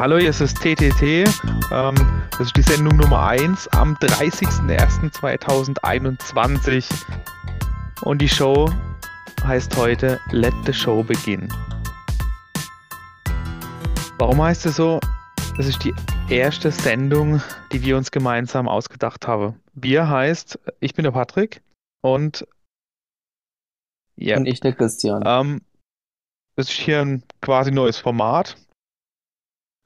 Hallo, hier ist das TTT. Ähm, das ist die Sendung Nummer 1 am 30.01.2021. Und die Show heißt heute Let the Show Begin. Warum heißt es so? Das ist die erste Sendung, die wir uns gemeinsam ausgedacht haben. Wir heißt, ich bin der Patrick und ja. Und ich der Christian. Ähm, das ist hier ein quasi neues Format,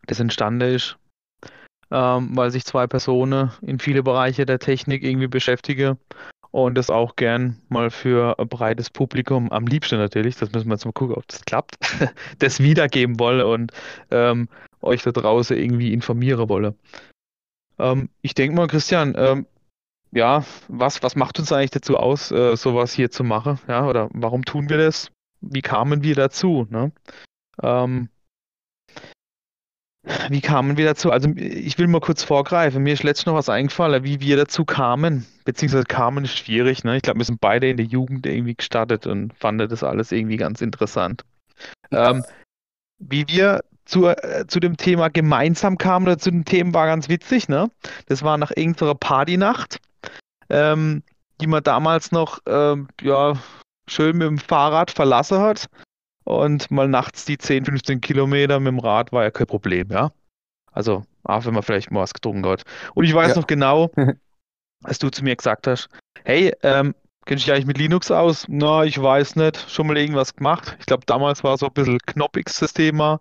das entstanden ist, ähm, weil sich zwei Personen in viele Bereiche der Technik irgendwie beschäftigen und das auch gern mal für ein breites Publikum, am liebsten natürlich, das müssen wir jetzt mal gucken, ob das klappt, das wiedergeben wolle und ähm, euch da draußen irgendwie informieren wolle. Ähm, ich denke mal, Christian, ähm, ja, was, was macht uns eigentlich dazu aus, äh, sowas hier zu machen? Ja, oder warum tun wir das? Wie kamen wir dazu? Ne? Ähm, wie kamen wir dazu? Also ich will mal kurz vorgreifen. Mir ist letztens noch was eingefallen, wie wir dazu kamen. Beziehungsweise kamen ist schwierig. Ne? Ich glaube, wir sind beide in der Jugend irgendwie gestartet und fanden das alles irgendwie ganz interessant. Ähm, wie wir zu, äh, zu dem Thema gemeinsam kamen oder zu dem Thema war ganz witzig. Ne? Das war nach irgendeiner Partynacht ähm, die man damals noch ähm, ja, schön mit dem Fahrrad verlassen hat. Und mal nachts die 10, 15 Kilometer mit dem Rad war ja kein Problem, ja. Also, auch wenn man vielleicht mal was getrunken hat. Und ich weiß ja. noch genau, als du zu mir gesagt hast, hey, ähm, kennst du dich eigentlich mit Linux aus? Na, ich weiß nicht. Schon mal irgendwas gemacht? Ich glaube, damals war so ein bisschen knoppiges das Thema.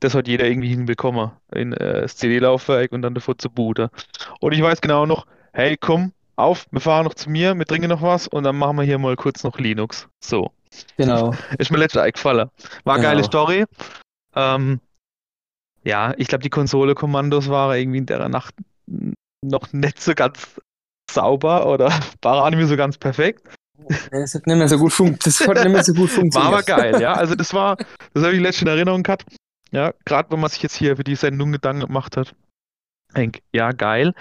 Das hat jeder irgendwie hinbekommen. In äh, das CD-Laufwerk und dann davor zu booten. Und ich weiß genau noch, hey, komm, auf, wir fahren noch zu mir, wir trinken noch was und dann machen wir hier mal kurz noch Linux. So. Genau. Ist mir letztes eingefallen. War genau. geile Story. Ähm, ja, ich glaube, die Konsole-Kommandos waren irgendwie in der Nacht noch nicht so ganz sauber oder waren auch nicht mehr so ganz perfekt. Das hat nicht mehr so gut, fun das hat nicht mehr so gut funktioniert. War aber geil, ja. Also das war, das habe ich letztens in Erinnerung gehabt. Ja, gerade wenn man sich jetzt hier für die Sendung Gedanken gemacht hat. Denk, ja, geil.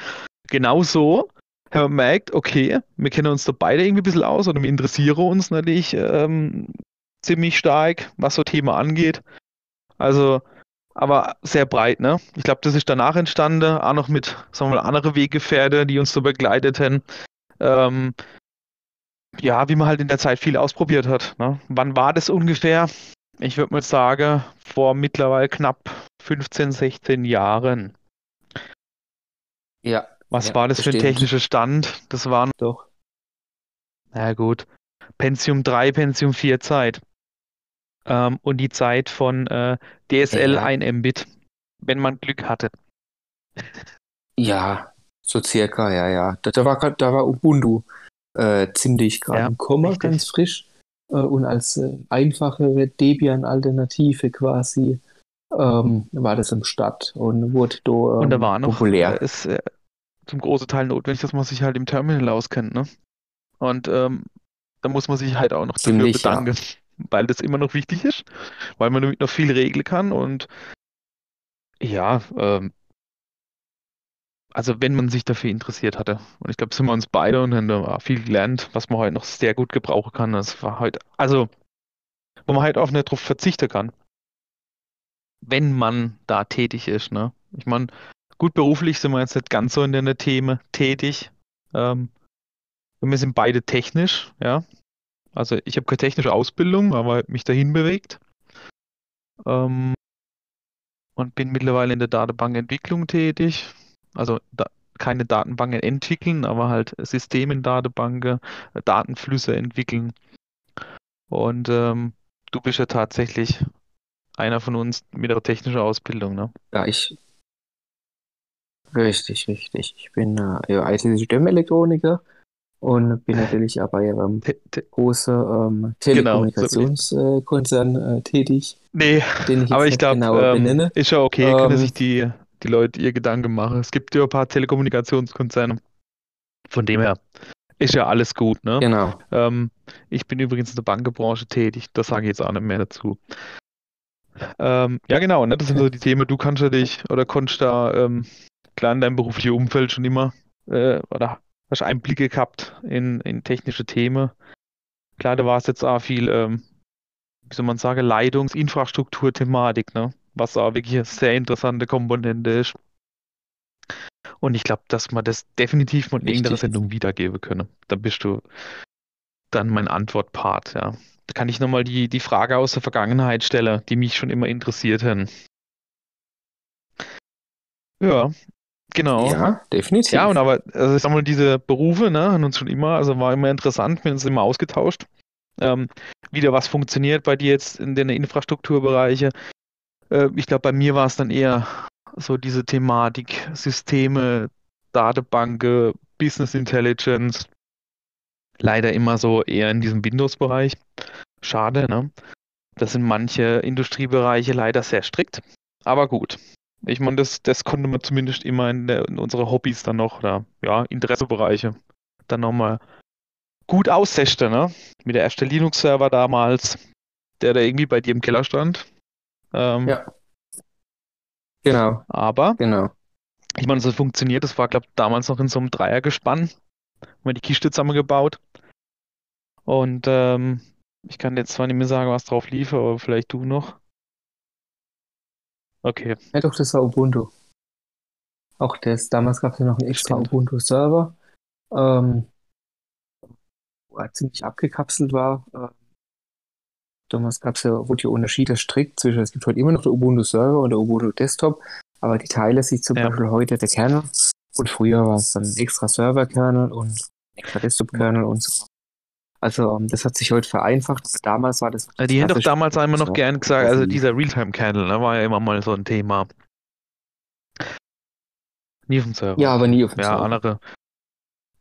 Genau so haben gemerkt, okay, wir kennen uns da beide irgendwie ein bisschen aus oder wir interessieren uns natürlich ähm, ziemlich stark, was so Thema angeht. Also, aber sehr breit, ne? Ich glaube, das ist danach entstanden, auch noch mit, sagen wir mal, andere Weggefährte, die uns so begleiteten. Ähm, ja, wie man halt in der Zeit viel ausprobiert hat. Ne? Wann war das ungefähr? Ich würde mal sagen, vor mittlerweile knapp 15, 16 Jahren. Ja, was ja, war das bestimmt. für ein technischer Stand? Das waren doch. Na gut. Pentium 3, Pentium 4 Zeit. Ähm, und die Zeit von äh, DSL ja. 1 Mbit, wenn man Glück hatte. Ja, so circa, ja, ja. Da, da war, da war Ubuntu äh, ziemlich gerade ja, im Komma, ganz frisch. Äh, und als äh, einfache Debian-Alternative quasi ähm, war das im Start und wurde da, ähm, und da war noch, populär. Es, äh, zum großen Teil notwendig, dass man sich halt im Terminal auskennt, ne? Und ähm, da muss man sich halt auch noch Ziemlich, dafür bedanken, ja. weil das immer noch wichtig ist, weil man damit noch viel regeln kann und ja, ähm, also wenn man sich dafür interessiert hatte. Und ich glaube, sind wir uns beide und haben da viel gelernt, was man heute noch sehr gut gebrauchen kann. Das war halt, also, wo man halt auch nicht drauf verzichten kann. Wenn man da tätig ist, ne? Ich meine, Gut, beruflich sind wir jetzt nicht ganz so in den Themen tätig. Ähm, wir sind beide technisch, ja. Also ich habe keine technische Ausbildung, aber mich dahin bewegt. Ähm, und bin mittlerweile in der Datenbankentwicklung tätig. Also da, keine Datenbanken entwickeln, aber halt Systeme in Datenbanken, Datenflüsse entwickeln. Und ähm, du bist ja tatsächlich einer von uns mit der technischen Ausbildung, ne? Ja, ich Richtig, richtig. Ich bin äh, ja, IT-Systemelektroniker und bin natürlich aber ja beim großen ähm, Telekommunikationskonzern genau, so äh, tätig. Nee, ich aber ich glaube, ähm, ist ja okay, ähm, können sich die, die Leute ihr Gedanken machen. Es gibt ja ein paar Telekommunikationskonzerne. Von dem her ist ja alles gut, ne? Genau. Ähm, ich bin übrigens in der Bankebranche tätig, das sage ich jetzt auch nicht mehr dazu. Ähm, ja, genau, ne? das sind so die Themen, du kannst ja dich oder konntest da ähm, klar in deinem beruflichen Umfeld schon immer äh, oder hast Einblicke gehabt in, in technische Themen. Klar, da war es jetzt auch viel, ähm, wie soll man sagen, Leitungsinfrastruktur-Thematik, ne? was auch wirklich eine sehr interessante Komponente ist. Und ich glaube, dass man das definitiv mal in irgendeiner Sendung wiedergeben können. Da bist du dann mein Antwortpart, ja. Da kann ich nochmal die, die Frage aus der Vergangenheit stellen, die mich schon immer interessiert haben. Ja, genau. Ja, definitiv. Ja, und aber, also ich sag mal, diese Berufe, ne, haben uns schon immer, also war immer interessant, wir haben uns immer ausgetauscht. Ähm, wieder was funktioniert bei dir jetzt in den Infrastrukturbereiche. Äh, ich glaube, bei mir war es dann eher so diese Thematik, Systeme, Datenbanken, Business Intelligence. Leider immer so eher in diesem Windows-Bereich. Schade, ne? Das sind manche Industriebereiche leider sehr strikt. Aber gut. Ich meine, das, das konnte man zumindest immer in, der, in unsere Hobbys dann noch, oder ja, Interessebereiche, dann nochmal gut aussechte, ne? Mit der erste Linux-Server damals, der da irgendwie bei dir im Keller stand. Ähm, ja. Genau. Aber, genau. ich meine, so funktioniert, das war, glaube ich, damals noch in so einem Dreiergespann. Haben wir die Kiste zusammengebaut. Und ähm, ich kann jetzt zwar nicht mehr sagen, was drauf lief, aber vielleicht du noch. Okay. Ja, doch, das war Ubuntu. Auch das, damals gab es ja noch einen extra Ubuntu-Server, ähm, wo er ziemlich abgekapselt war. Äh, damals gab es ja, wurde ja Unterschiede strikt zwischen, es gibt heute immer noch der Ubuntu-Server und der Ubuntu-Desktop, aber die Teile sich zum ja. Beispiel heute der Kernel und früher war es dann ein extra Server-Kernel und extra Desktop-Kernel und so also ähm, das hat sich heute vereinfacht, aber damals war das. Die hätten doch damals einmal noch gern gesagt, also dieser Realtime-Candle, ne, war ja immer mal so ein Thema. Nie auf dem Server. Ja, aber nie auf dem ja, Server. Ja, andere,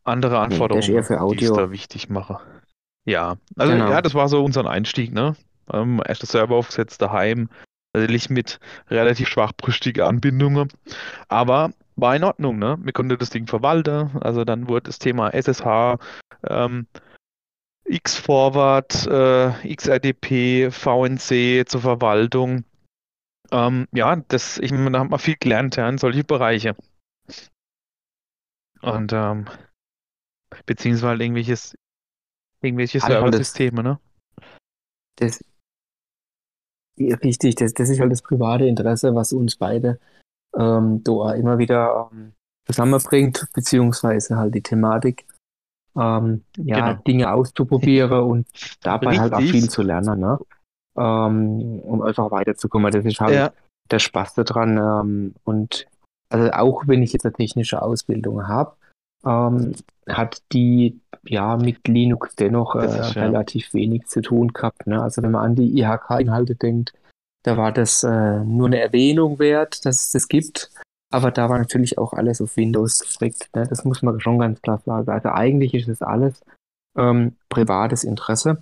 andere Anforderungen, nee, für Audio. die ich da wichtig mache. Ja, also genau. ja, das war so unser Einstieg, ne? Ähm, erster Server aufgesetzt daheim, natürlich mit relativ schwachbrüstigen Anbindungen, aber war in Ordnung, ne? Wir konnten das Ding verwalten, also dann wurde das Thema SSH ähm, X-Forward, äh, XRDP, VNC zur Verwaltung. Ähm, ja, das, ich da hat man viel gelernt ja, in solche Bereiche. Und ähm, beziehungsweise irgendwelches, irgendwelche Server-Systeme, ne? Das, richtig, das, das ist halt das private Interesse, was uns beide ähm, da immer wieder ähm, zusammenbringt, beziehungsweise halt die Thematik ähm, ja, genau. Dinge auszuprobieren und dabei Richtig. halt auch viel zu lernen, ne? Ähm, um einfach weiterzukommen. Das ist halt ja. der Spaß daran. Ähm, und also auch wenn ich jetzt eine technische Ausbildung habe, ähm, hat die ja mit Linux dennoch äh, ist, ja. relativ wenig zu tun gehabt. Ne? Also wenn man an die IHK-Inhalte denkt, da war das äh, nur eine Erwähnung wert, dass es das gibt. Aber da war natürlich auch alles auf Windows gestrickt. Ne? Das muss man schon ganz klar sagen. Also eigentlich ist das alles ähm, privates Interesse.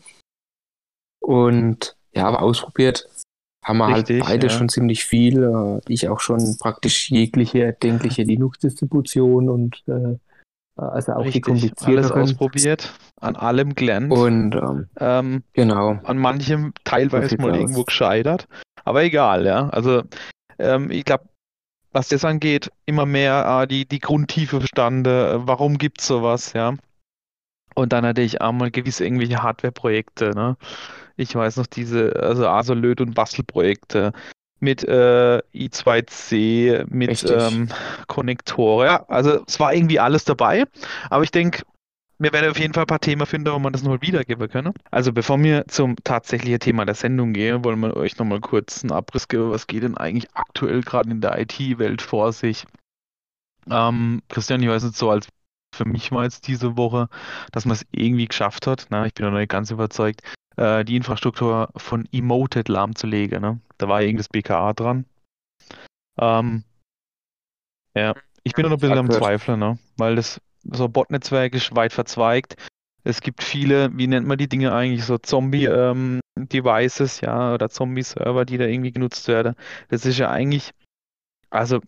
Und ja, aber ausprobiert haben wir halt Richtig, halt beide ja. schon ziemlich viel. Äh, ich auch schon praktisch jegliche erdenkliche Linux-Distribution und äh, also auch Richtig, die komplizierteren. Alles ausprobiert, an allem gelernt. Und ähm, ähm, genau. An manchem teilweise mal aus. irgendwo gescheitert. Aber egal, ja. Also ähm, ich glaube, was das angeht, immer mehr äh, die, die Grundtiefe verstanden, äh, warum gibt es sowas, ja. Und dann hatte ich auch mal gewisse irgendwelche Hardware-Projekte, ne? Ich weiß noch diese, also Asolöt und Bastelprojekte mit äh, i2C, mit ähm, Konnektoren. Ja, also es war irgendwie alles dabei. Aber ich denke, wir werden auf jeden Fall ein paar Themen finden, wo man das noch wiedergeben können. Also bevor wir zum tatsächlichen Thema der Sendung gehen, wollen wir euch nochmal kurz einen Abriss geben, was geht denn eigentlich aktuell gerade in der IT-Welt vor sich. Ähm, Christian, ich weiß nicht so, als für mich war jetzt diese Woche, dass man es irgendwie geschafft hat, na, ich bin noch nicht ganz überzeugt, äh, die Infrastruktur von Emoted lahmzulegen. Ne? Da war irgendwas BKA dran. Ähm, ja, ich bin noch ein bisschen am Zweifeln, ne? weil das so Botnetzwerk ist weit verzweigt. Es gibt viele, wie nennt man die Dinge eigentlich, so Zombie-Devices, ähm, ja, oder Zombie-Server, die da irgendwie genutzt werden. Das ist ja eigentlich, also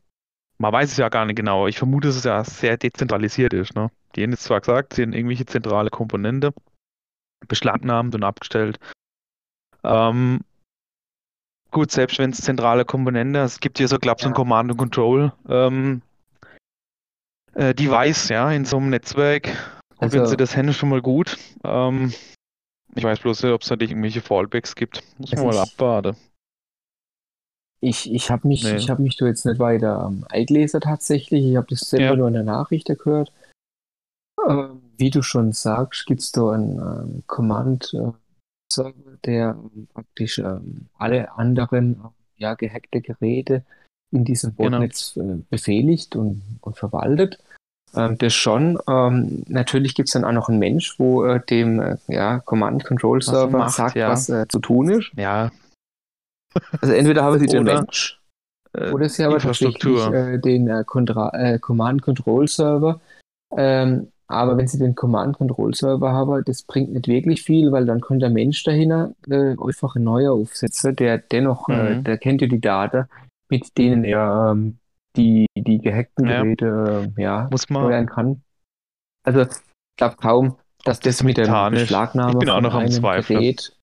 man weiß es ja gar nicht genau. Ich vermute, dass es ja sehr dezentralisiert ist. Ne? Die haben jetzt zwar gesagt, sie sind irgendwelche zentrale Komponente beschlagnahmt und abgestellt. Ähm, gut, selbst wenn es zentrale Komponente, es gibt hier so, glaube ich, so ein Command and Control ähm, äh, Device, ja, in so einem Netzwerk. Gut, also, wenn sie das händen, schon mal gut. Ähm, ich weiß bloß nicht, ob es da irgendwelche Fallbacks gibt. Muss man mal abwarten. ich, ich habe mich, nee. hab mich da jetzt nicht weiter ähm, eingelesen tatsächlich. Ich habe das selber ja. nur in der Nachricht gehört. Äh, wie du schon sagst, gibt es da einen ähm, Command-Server, der ähm, praktisch ähm, alle anderen ja, gehackte Geräte in diesem. Botnetz genau. äh, befehligt und, und verwaltet. Ähm, das schon. Ähm, natürlich gibt es dann auch noch einen Mensch, wo äh, dem äh, ja, Command-Control-Server sagt, ja. was äh, zu tun ist. Ja. Also entweder haben sie den Mensch äh, oder sie haben tatsächlich äh, den Command-Control-Server. Ähm, aber wenn sie den Command-Control-Server haben, das bringt nicht wirklich viel, weil dann kann der Mensch dahinter einfach ein neuer aufsetzen, der dennoch, mhm. der kennt ja die Daten, mit denen er ähm, die, die gehackten ja. Geräte ja, Muss man, steuern kann. Also ich glaube kaum, dass das, das mit der Beschlagnahme ich bin auch noch am Zweifel. Gerät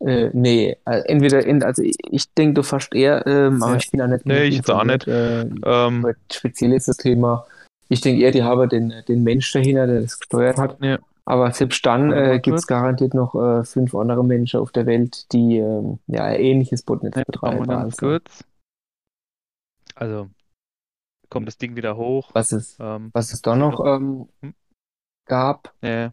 äh, nee, also entweder, in, also ich, ich denke, du fast eher, ähm, aber ich bin auch nicht. Nee, ich jetzt auch nicht. Äh, ähm, speziell ist das Thema. Ich denke eher, die haben den, den Mensch dahinter, der das gesteuert hat. Ja. Aber selbst dann äh, gibt es garantiert noch äh, fünf andere Menschen auf der Welt, die ähm, ja, ein ähnliches Botnetz ja, betreiben. Ganz also. kurz. Also, kommt das Ding wieder hoch. Was es, ähm, was es da noch ähm, hm? gab. Ja,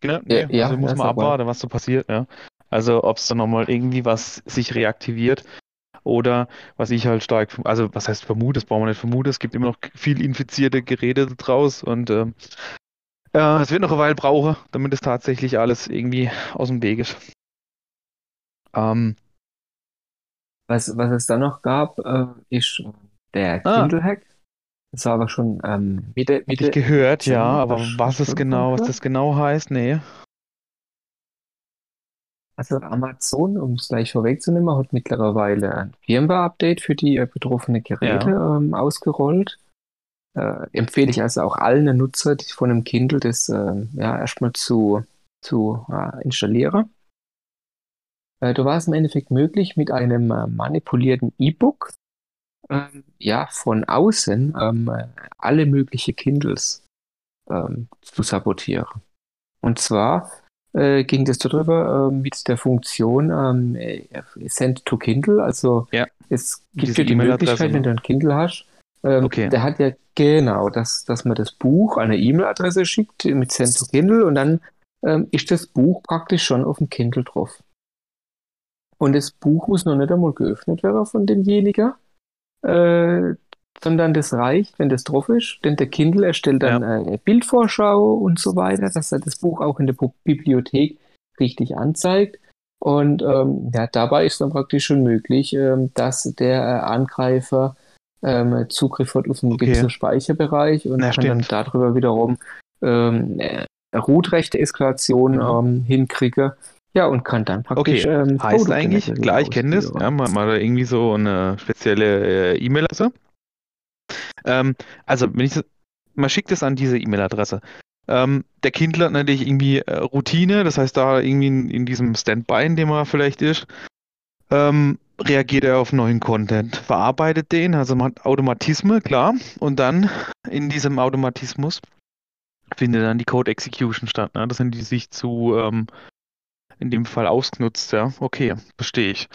genau. Nee, ja, also muss man abwarten, was so passiert. Ja. Also, ob es dann nochmal irgendwie was sich reaktiviert. Oder was ich halt stark, also was heißt vermute, das brauchen wir nicht vermuten, es gibt immer noch viel infizierte Geräte draus und ähm, ja, es wird noch eine Weile brauchen, damit es tatsächlich alles irgendwie aus dem Weg ist. Ähm, was, was es dann noch gab, äh, ist der ah. Kindle-Hack. Das war aber schon ähm, Mitte, Mitte. Ich gehört, ja, aber was es genau, was das genau heißt, nee. Also Amazon, um es gleich vorwegzunehmen, hat mittlerweile ein Firmware-Update für die äh, betroffenen Geräte ja. ähm, ausgerollt. Äh, empfehle ich also auch allen Nutzer die von einem Kindle das äh, ja, erstmal zu, zu äh, installieren. Äh, da war es im Endeffekt möglich, mit einem äh, manipulierten E-Book ähm, ja, von außen ähm, alle möglichen Kindles ähm, zu sabotieren. Und zwar äh, ging das darüber äh, mit der Funktion ähm, äh, Send to Kindle. Also ja, es gibt ja die Möglichkeit, wenn du ein Kindle hast, ähm, okay. der hat ja genau, dass, dass man das Buch eine E-Mail-Adresse schickt mit Send to Kindle und dann ähm, ist das Buch praktisch schon auf dem Kindle drauf. Und das Buch muss noch nicht einmal geöffnet werden von demjenigen äh, sondern das reicht, wenn das drauf ist, denn der Kindle erstellt dann ja. eine Bildvorschau und so weiter, dass er das Buch auch in der Bibliothek richtig anzeigt. Und ähm, ja, dabei ist dann praktisch schon möglich, ähm, dass der äh, Angreifer ähm, Zugriff hat auf einen okay. gewissen Speicherbereich und ja, kann dann darüber wiederum ähm, äh, Root-Rechte-Eskalation ja. ähm, hinkriegen ja, und kann dann praktisch. Okay, ähm, heißt eigentlich, klar, ich kenne das, ja, man, man hat irgendwie so eine spezielle äh, E-Mail-Adresse. Ähm, also, wenn ich man schickt es an diese E-Mail-Adresse. Ähm, der Kindle hat natürlich irgendwie äh, Routine, das heißt, da irgendwie in, in, diesem Standby, in dem er vielleicht ist, ähm, reagiert er auf neuen Content, verarbeitet den, also man hat Automatismen, klar, und dann in diesem Automatismus findet dann die Code Execution statt. Ne? Das sind die sich zu ähm, in dem Fall ausgenutzt, ja. Okay, verstehe ich.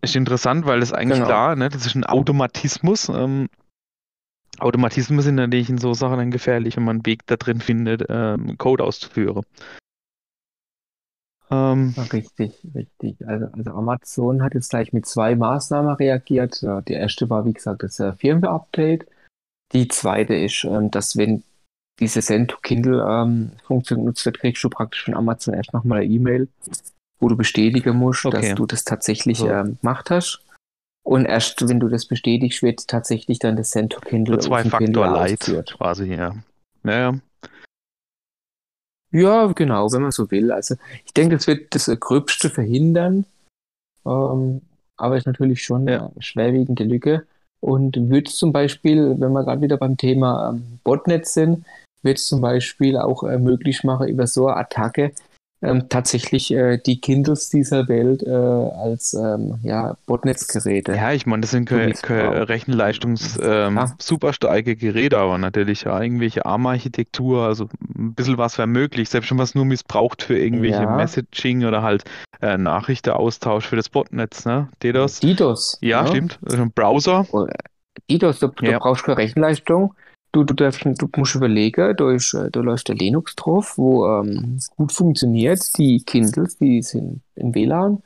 Ist interessant, weil das eigentlich genau. klar, ne, das ist ein Automatismus. Ähm, Automatismen sind natürlich in so Sachen dann gefährlich, wenn man einen Weg da drin findet, ähm, Code auszuführen. Ähm, richtig, richtig. Also, also, Amazon hat jetzt gleich mit zwei Maßnahmen reagiert. Die erste war, wie gesagt, das äh, Firmware-Update. Die zweite ist, ähm, dass wenn diese Send-to-Kindle-Funktion ähm, genutzt wird, kriegst du praktisch von Amazon erst nochmal eine E-Mail, wo du bestätigen musst, okay. dass du das tatsächlich so. ähm, gemacht hast. Und erst wenn du das bestätigst, wird tatsächlich dann das Send-to-Kindle zwei Faktor Light quasi, ja. Naja. Ja, genau, wenn man so will. Also ich denke, das wird das Gröbste verhindern. Ähm, aber ist natürlich schon ja. eine schwerwiegende Lücke. Und würde zum Beispiel, wenn wir gerade wieder beim Thema ähm, Botnet sind, wird es zum Beispiel auch äh, möglich machen, über so eine Attacke ähm, tatsächlich äh, die Kindles dieser Welt äh, als ähm, ja, Botnetzgeräte. Ja, ich meine, das sind keine Rechenleistungs ähm, ja. super starke Geräte, aber natürlich ja, irgendwelche ARM-Architektur, also ein bisschen was wäre möglich, selbst schon was nur missbraucht für irgendwelche ja. Messaging oder halt äh, Nachrichtenaustausch für das Botnetz, ne? DDoS. DDoS. Ja, ja. stimmt. Also ein Browser. DDoS, du, du brauchst keine Rechenleistung. Du, du, darfst, du musst überlegen, da, ist, äh, da läuft der Linux drauf, wo ähm, gut funktioniert. Die Kindles, die sind in WLAN.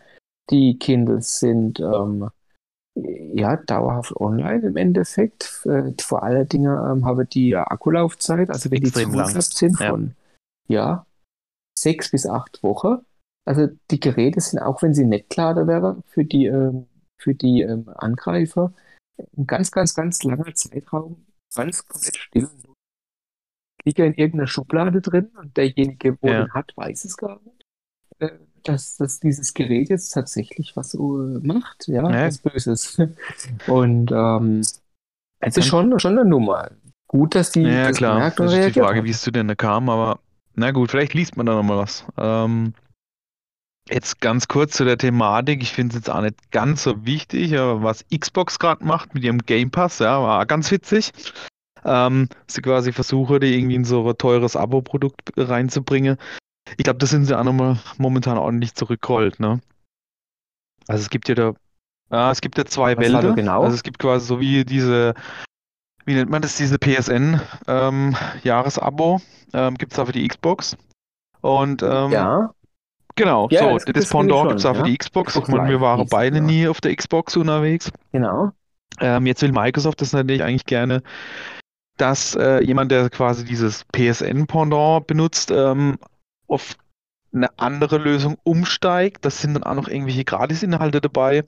Die Kindles sind ähm, ja dauerhaft online im Endeffekt. Äh, vor allen Dingen ähm, haben die Akkulaufzeit, also wenn Extrem die zugeklappt sind, von ja. ja, sechs bis acht Wochen. Also die Geräte sind, auch wenn sie nicht geladen wären für die, ähm, für die ähm, Angreifer, ein ganz, ganz, ganz langer Zeitraum ganz komplett still. Liegt ja in irgendeiner Schublade drin und derjenige, wo ja. den hat, weiß es gar nicht. Äh, dass, dass dieses Gerät jetzt tatsächlich was uh, macht, ja, ja, was Böses. Und ähm, es ist schon, schon eine Nummer. Gut, dass die ja, das klar. merkt und das ist die Frage, wie es zu denn kam, aber na gut, vielleicht liest man da nochmal was. Ähm, jetzt ganz kurz zu der Thematik. Ich finde es jetzt auch nicht ganz so wichtig, aber was Xbox gerade macht mit ihrem Game Pass, ja, war ganz witzig. Ähm, sie quasi versuchen, die irgendwie in so ein teures Abo-Produkt reinzubringen. Ich glaube, das sind sie auch nochmal momentan ordentlich zurückgerollt, ne? Also es gibt ja da, ah, es gibt ja zwei Was Welten. Genau? Also es gibt quasi so wie diese, wie nennt man das, diese PSN ähm, ähm, gibt es auch für die Xbox. Und ähm, ja. Genau, ja, so, das, das, Pendant gibt es auch für die Xbox. Xbox meine, wir waren beide ja. nie auf der Xbox unterwegs. Genau. Ähm, jetzt will Microsoft das natürlich eigentlich gerne, dass äh, jemand, der quasi dieses PSN-Pendant benutzt, ähm, auf eine andere Lösung umsteigt. Das sind dann auch noch irgendwelche Gratis-Inhalte dabei.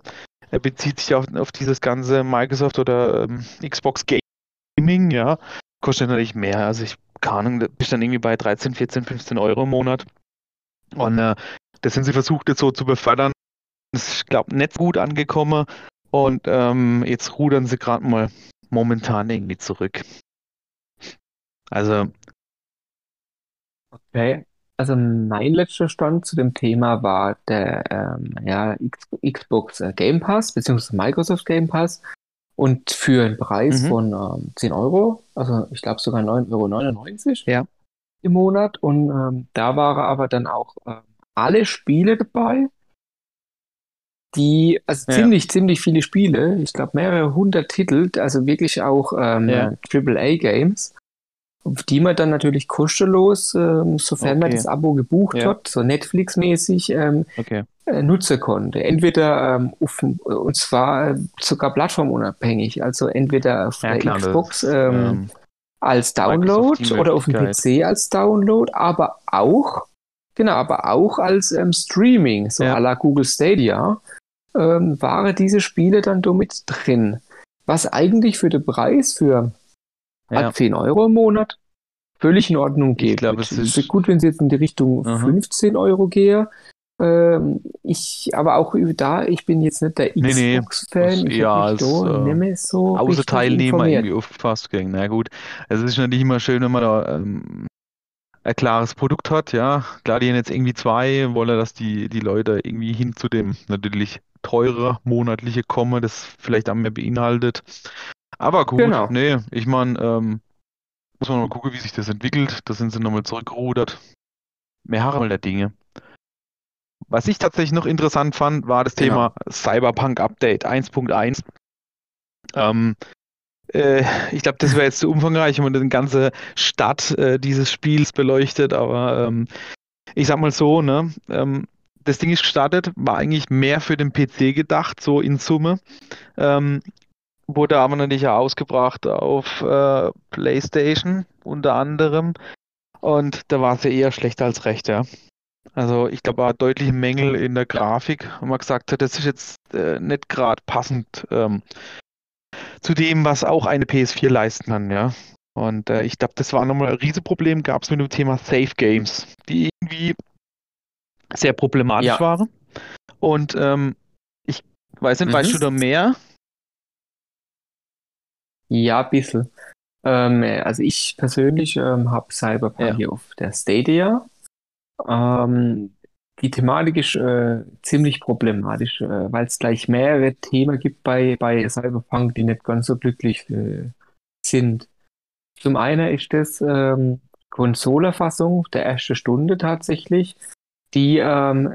Er bezieht sich auf, auf dieses ganze Microsoft oder ähm, Xbox Gaming, ja. Kostet natürlich mehr. Also ich keine Ahnung, bist dann irgendwie bei 13, 14, 15 Euro im Monat. Und äh, das sind sie versucht jetzt so zu befördern. Das ist, glaube nicht gut angekommen. Und ähm, jetzt rudern sie gerade mal momentan irgendwie zurück. Also. Okay. Also mein letzter Stand zu dem Thema war der ähm, ja, Xbox äh, Game Pass beziehungsweise Microsoft Game Pass und für einen Preis mhm. von ähm, 10 Euro, also ich glaube sogar 9,99 Euro ja. Im Monat und ähm, da waren aber dann auch äh, alle Spiele dabei, die, also ja. ziemlich, ziemlich viele Spiele, ich glaube mehrere hundert Titel, also wirklich auch ähm, ja. AAA-Games die man dann natürlich kostenlos, ähm, sofern okay. man das Abo gebucht ja. hat, so Netflix-mäßig, ähm, okay. äh, nutzen konnte. Entweder ähm, auf, und zwar äh, sogar plattformunabhängig, also entweder auf der klar, Xbox das, ähm, ähm, als Download oder auf dem PC als Download, aber auch, genau, aber auch als ähm, Streaming, so ja. à la Google Stadia, ähm, waren diese Spiele dann damit drin. Was eigentlich für den Preis für ja. 10 Euro im Monat völlig in Ordnung geht. Ich glaube, es ist, gut, wenn sie jetzt in die Richtung Aha. 15 Euro gehe. Ähm, ich, aber auch da, ich bin jetzt nicht der Xbox-Fan. Nee, nee. Ja, als äh, so Außenteilnehmer irgendwie aufgefasst. Na gut, es ist natürlich immer schön, wenn man da ähm, ein klares Produkt hat. Ja, klar, die haben jetzt irgendwie zwei, wollen, dass die, die Leute irgendwie hin zu dem natürlich teure monatliche kommen, das vielleicht auch mehr beinhaltet. Aber gut, genau. nee, ich meine, ähm, muss man mal gucken, wie sich das entwickelt. Da sind sie nochmal zurückgerudert. Mehr Harre der Dinge. Was ich tatsächlich noch interessant fand, war das genau. Thema Cyberpunk Update 1.1. Ähm, äh, ich glaube, das wäre jetzt zu umfangreich, wenn man die ganze Stadt äh, dieses Spiels beleuchtet, aber ähm, ich sag mal so, ne, ähm, das Ding ist gestartet, war eigentlich mehr für den PC gedacht, so in Summe. Ähm, wurde aber natürlich auch ausgebracht auf äh, PlayStation unter anderem. Und da war es ja eher schlechter als recht, ja. Also ich glaube, war deutliche Mängel in der Grafik, wo man gesagt hat, das ist jetzt äh, nicht gerade passend ähm, zu dem, was auch eine PS4 leisten kann, ja. Und äh, ich glaube, das war nochmal ein Riesenproblem, gab es mit dem Thema Safe Games, die irgendwie sehr problematisch ja. waren. Und ähm, ich weiß nicht, mhm. weißt du da mehr? Ja, ein bisschen. Ähm, also ich persönlich ähm, habe Cyberpunk ja. hier auf der Stadia. Ähm, die Thematik ist äh, ziemlich problematisch, äh, weil es gleich mehrere Themen gibt bei, bei Cyberpunk, die nicht ganz so glücklich äh, sind. Zum einen ist das ähm, Konsolerfassung der ersten Stunde tatsächlich, die ähm,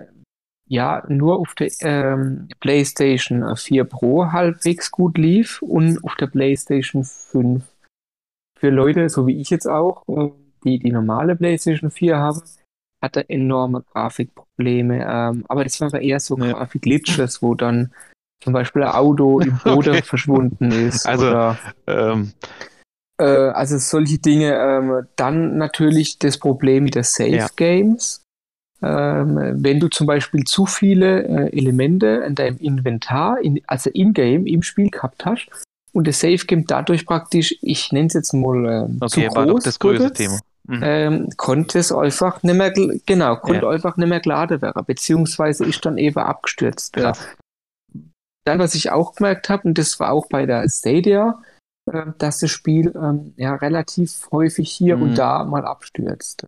ja nur auf der ähm, PlayStation 4 Pro halbwegs gut lief und auf der PlayStation 5. Für Leute, so wie ich jetzt auch, äh, die die normale PlayStation 4 haben, hatte enorme Grafikprobleme. Ähm, aber das waren aber eher so ja. Grafik-Glitches, wo dann zum Beispiel ein Auto im Boden okay. verschwunden ist. Also, oder, ähm, äh, also solche Dinge. Ähm, dann natürlich das Problem mit der Safe ja. Games. Ähm, wenn du zum Beispiel zu viele äh, Elemente in deinem Inventar, in, also in-game, im Spiel gehabt hast und das Safe Game dadurch praktisch, ich nenne es jetzt mal äh, okay, zu groß, war doch das größte Thema. Mhm. Ähm, konnte es einfach nicht mehr, genau, konnte ja. einfach nicht mehr geladen werden, beziehungsweise ist dann eben abgestürzt. Krass. Dann, was ich auch gemerkt habe, und das war auch bei der Stadia, äh, dass das Spiel ähm, ja relativ häufig hier mhm. und da mal abstürzt.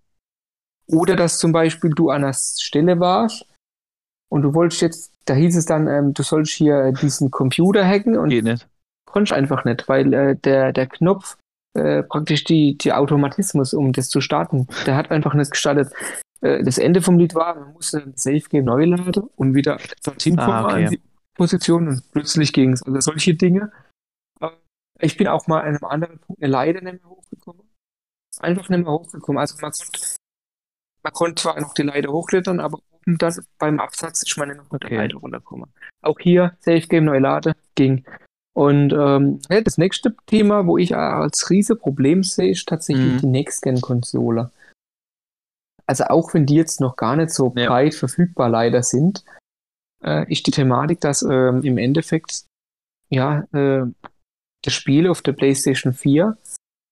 Oder dass zum Beispiel du an einer Stelle warst und du wolltest jetzt, da hieß es dann, ähm, du sollst hier diesen Computer hacken und konntest einfach nicht, weil äh, der, der Knopf äh, praktisch die, die Automatismus, um das zu starten, der hat einfach nicht gestartet. Äh, das Ende vom Lied war, man musste ein Safe Game neu laden und wieder dorthin kommen ah, okay. an die Position und plötzlich ging es. Also solche Dinge. Ich bin auch mal an einem anderen Punkt eine Leiter nicht mehr hochgekommen. Einfach nicht mehr hochgekommen. Also man konnte man konnte zwar noch die Leiter hochklettern, aber oben dann beim Absatz ist man noch mit der Leiter runtergekommen. Auch hier Safe Game neu Lade ging. Und ähm, ja, das nächste Thema, wo ich als riese Problem sehe, ist tatsächlich mhm. die Next-Gen-Konsole. Also auch wenn die jetzt noch gar nicht so ja. breit verfügbar leider sind, äh, ist die Thematik, dass ähm, im Endeffekt ja äh, das Spiel auf der PlayStation 4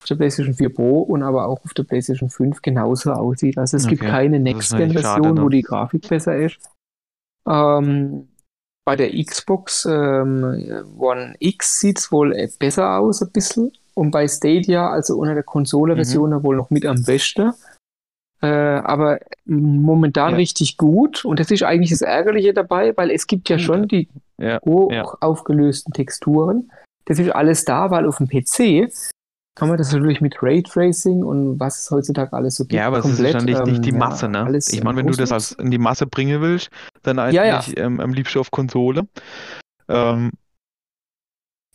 auf der PlayStation 4 Pro und aber auch auf der PlayStation 5 genauso aussieht. Also es okay. gibt keine Next-Gen-Version, wo die Grafik besser ist. Ähm, bei der Xbox ähm, One X sieht es wohl besser aus, ein bisschen. Und bei Stadia, also unter der Konsole-Version, mhm. wohl noch mit am besten. Äh, aber momentan ja. richtig gut. Und das ist eigentlich das Ärgerliche dabei, weil es gibt ja schon die ja. hoch ja. aufgelösten Texturen. Das ist alles da, weil auf dem PC kann man das natürlich mit Raytracing und was es heutzutage alles so gibt. Ja, aber komplett, das ist nicht, nicht die ähm, Masse, ja, ne? Ich meine, wenn du das als in die Masse bringen willst, dann eigentlich ja, ja. Ähm, am liebsten auf Konsole. Ähm,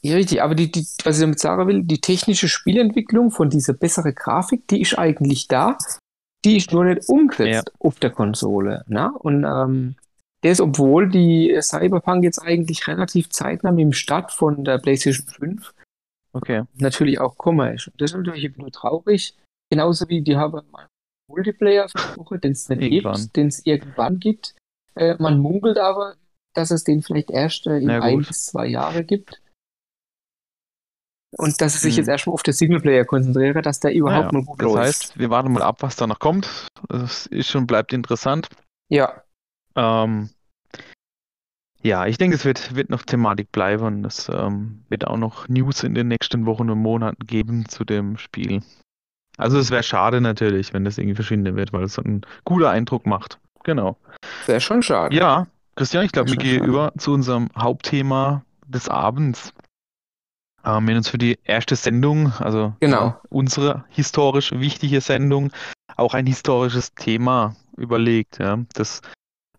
ja, richtig, aber die, die, was ich damit sagen will, die technische Spielentwicklung von dieser besseren Grafik, die ist eigentlich da, die ist nur nicht umgesetzt auf der Konsole. Ne? Und ähm, das, obwohl die Cyberpunk jetzt eigentlich relativ zeitnah mit dem Start von der PlayStation 5 Okay. Natürlich auch komisch. Das ist natürlich nur traurig. Genauso wie die haben einen Multiplayer versprochen, den es nicht irgendwann. gibt, den es irgendwann gibt. Äh, man munkelt aber, dass es den vielleicht erst äh, in ein bis zwei Jahre gibt. Und dass es sich hm. jetzt erstmal auf den Singleplayer konzentriere, dass der überhaupt ja, mal gut das läuft. Das heißt, wir warten mal ab, was da noch kommt. Es ist und bleibt interessant. Ja. Ähm, ja, ich denke, es wird, wird noch Thematik bleiben und es ähm, wird auch noch News in den nächsten Wochen und Monaten geben zu dem Spiel. Also es wäre schade natürlich, wenn das irgendwie verschwinden wird, weil es einen guten Eindruck macht. Genau. Wäre schon schade. Ja, Christian, ich glaube, wir gehen über zu unserem Hauptthema des Abends. Ähm, wir haben uns für die erste Sendung, also genau. unsere historisch wichtige Sendung, auch ein historisches Thema überlegt. Ja. Das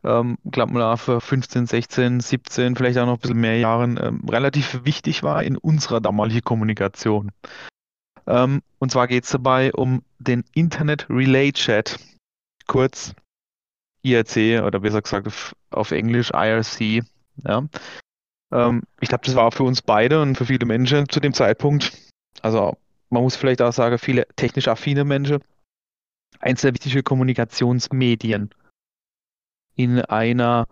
ähm, glaube mal für 15, 16, 17, vielleicht auch noch ein bisschen mehr Jahren ähm, relativ wichtig war in unserer damaligen Kommunikation. Ähm, und zwar geht es dabei um den Internet Relay Chat, kurz IRC oder besser gesagt auf, auf Englisch IRC. Ja. Ähm, ich glaube, das war für uns beide und für viele Menschen zu dem Zeitpunkt, also man muss vielleicht auch sagen, viele technisch affine Menschen, eins der wichtigen Kommunikationsmedien in einer